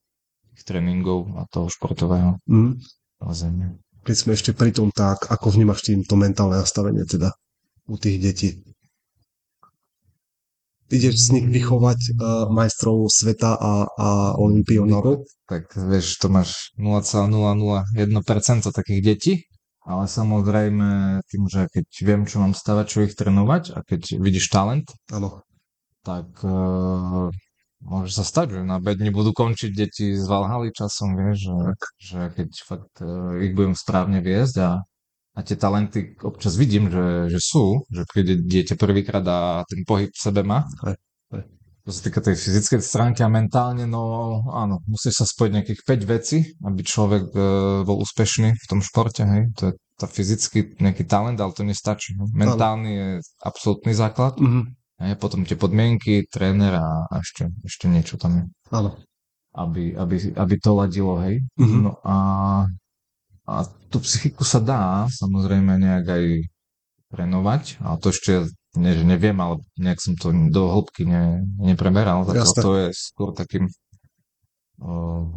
tých tréningov a toho športového Mm. lezenia. Keď sme ešte pri tom, tak ako vnímaš tým to mentálne nastavenie teda u tých detí? Ideš z nich vychovať uh, majstrov sveta a, a olimpionárov? tak vieš, to máš 0,001% takých detí, ale samozrejme tým, že keď viem, čo mám stavať, čo ich trénovať a keď vidíš talent, Áno. tak uh, môže sa stať, že na bedni budú končiť deti z Valhaly časom, vieš, že, že keď fakt uh, ich budem správne viesť a, a tie talenty občas vidím, že, že sú, že príde dieťa prvýkrát a ten pohyb v sebe má. Hej, hej. Čo sa týka tej fyzickej stránky a mentálne, no áno, musí sa spojiť nejakých 5 vecí, aby človek uh, bol úspešný v tom športe, hej. To je tá fyzický nejaký talent, ale to nestačí. No. Mentálny je absolútny základ. Mhm. Hej, potom tie podmienky, tréner a, a ešte, ešte niečo tam je, Áno. aby, aby, aby to ladilo, hej. Mhm. No a, a tú psychiku sa dá samozrejme nejak aj trénovať, ale to ešte nie, že neviem, ale nejak som to do hĺbky ne, nepreberal, tak Jasné. to je skôr takým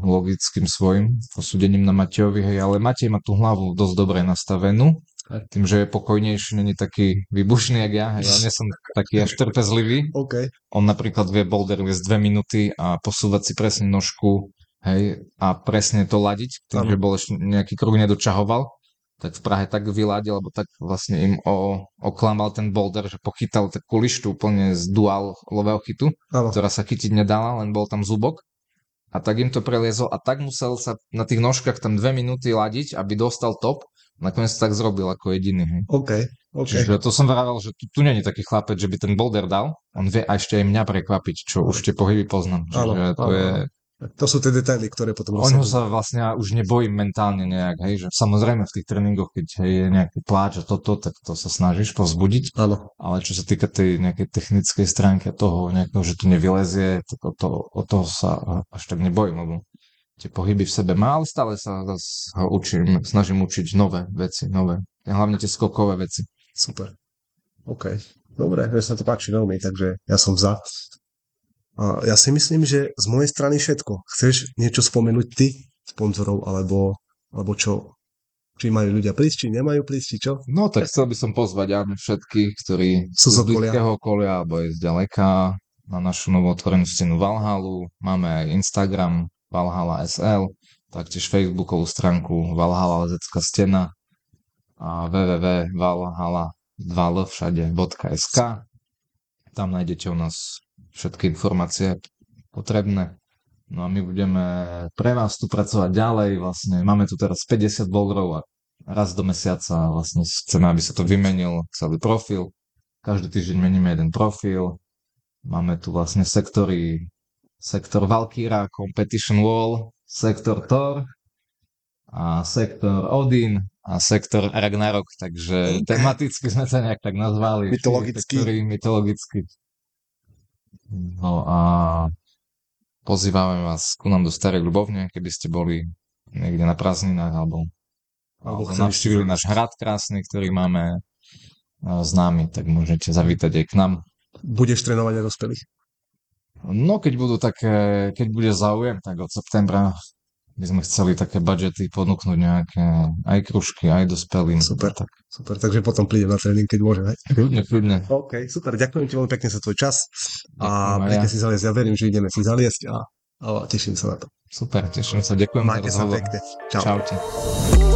logickým svojim posúdením na Matejovi, hej, ale Matej má tú hlavu dosť dobre nastavenú, tým, že je pokojnejší, není taký vybušný, jak ja, hej, ja nie som taký až trpezlivý, [LAUGHS] OK. on napríklad vie boulder viesť dve minúty a posúvať si presne nožku, hej, a presne to ladiť, tým, že bol ešte nejaký kruh nedočahoval, tak v Prahe tak vyladil, alebo tak vlastne im o, oklamal ten boulder, že pochytal takú lištu úplne z dualového chytu, Áno. ktorá sa chytiť nedala, len bol tam zubok. A tak im to preliezol a tak musel sa na tých nožkách tam dve minúty ladiť, aby dostal top. Nakoniec to tak zrobil ako jediný. Hej. OK. OK. Čiže to som vravel, že tu, tu není taký chlapec, že by ten boulder dal. On vie a ešte aj mňa prekvapiť, čo už tie pohyby poznám. Čiže Áno, to áno, je... To sú tie detaily, ktoré potom O ňo rozhodujú. sa vlastne ja už nebojím mentálne nejak, hej, že samozrejme v tých tréningoch, keď hej, je nejaký pláč a toto, tak to sa snažíš povzbudiť, Áno. ale čo sa týka tej nejakej technickej stránky a toho nejakého, že to nevylezie, tak o, to, o toho sa až tak nebojím, lebo tie pohyby v sebe má, ale stále sa zas ho učím, snažím učiť nové veci, nové, hlavne tie skokové veci. Super. OK. Dobre, že sa to páči veľmi, takže ja som za. A ja si myslím, že z mojej strany všetko. Chceš niečo spomenúť ty, sponzorov, alebo, alebo čo? Či majú ľudia prísť, či nemajú prísť, či čo? No tak chcel by som pozvať áno, všetkých, ktorí Sú z blízkeho okolia alebo aj z ďaleka na našu novú otvorenú stenu Valhalu. Máme aj Instagram Valhala SL, taktiež Facebookovú stránku Valhala Lezecká stena a www.valhala 2 všade.sk Tam nájdete u nás všetky informácie potrebné. No a my budeme pre vás tu pracovať ďalej. Vlastne máme tu teraz 50 blogerov a raz do mesiaca vlastne chceme, aby sa to vymenil celý profil. Každý týždeň meníme jeden profil. Máme tu vlastne sektory sektor Valkyra, Competition Wall, sektor Thor a sektor Odin a sektor Ragnarok, takže tematicky sme sa nejak tak nazvali. Mytologicky. Sektory mytologicky. No a pozývame vás ku nám do Starej Ľubovne, keby ste boli niekde na prázdninách alebo, Alebo navštívili náš hrad krásny, ktorý máme a, známy, tak môžete zavítať aj k nám. Budeš trénovať aj dospelých? No, keď budú také, keď bude záujem, tak od septembra by sme chceli také budžety ponúknuť nejaké aj kružky, aj dospelým. Super. Tak, Super, takže potom prídem na tréning, keď môžem. hej? kľudne, kľudne. OK, super, ďakujem ti veľmi pekne za tvoj čas a Ďakujem pekne ja. si zaliesť. Ja verím, že ideme si zaliesť a, a teším sa na to. Super, teším sa, ďakujem Majte za sa pekne. Čau. Čaute.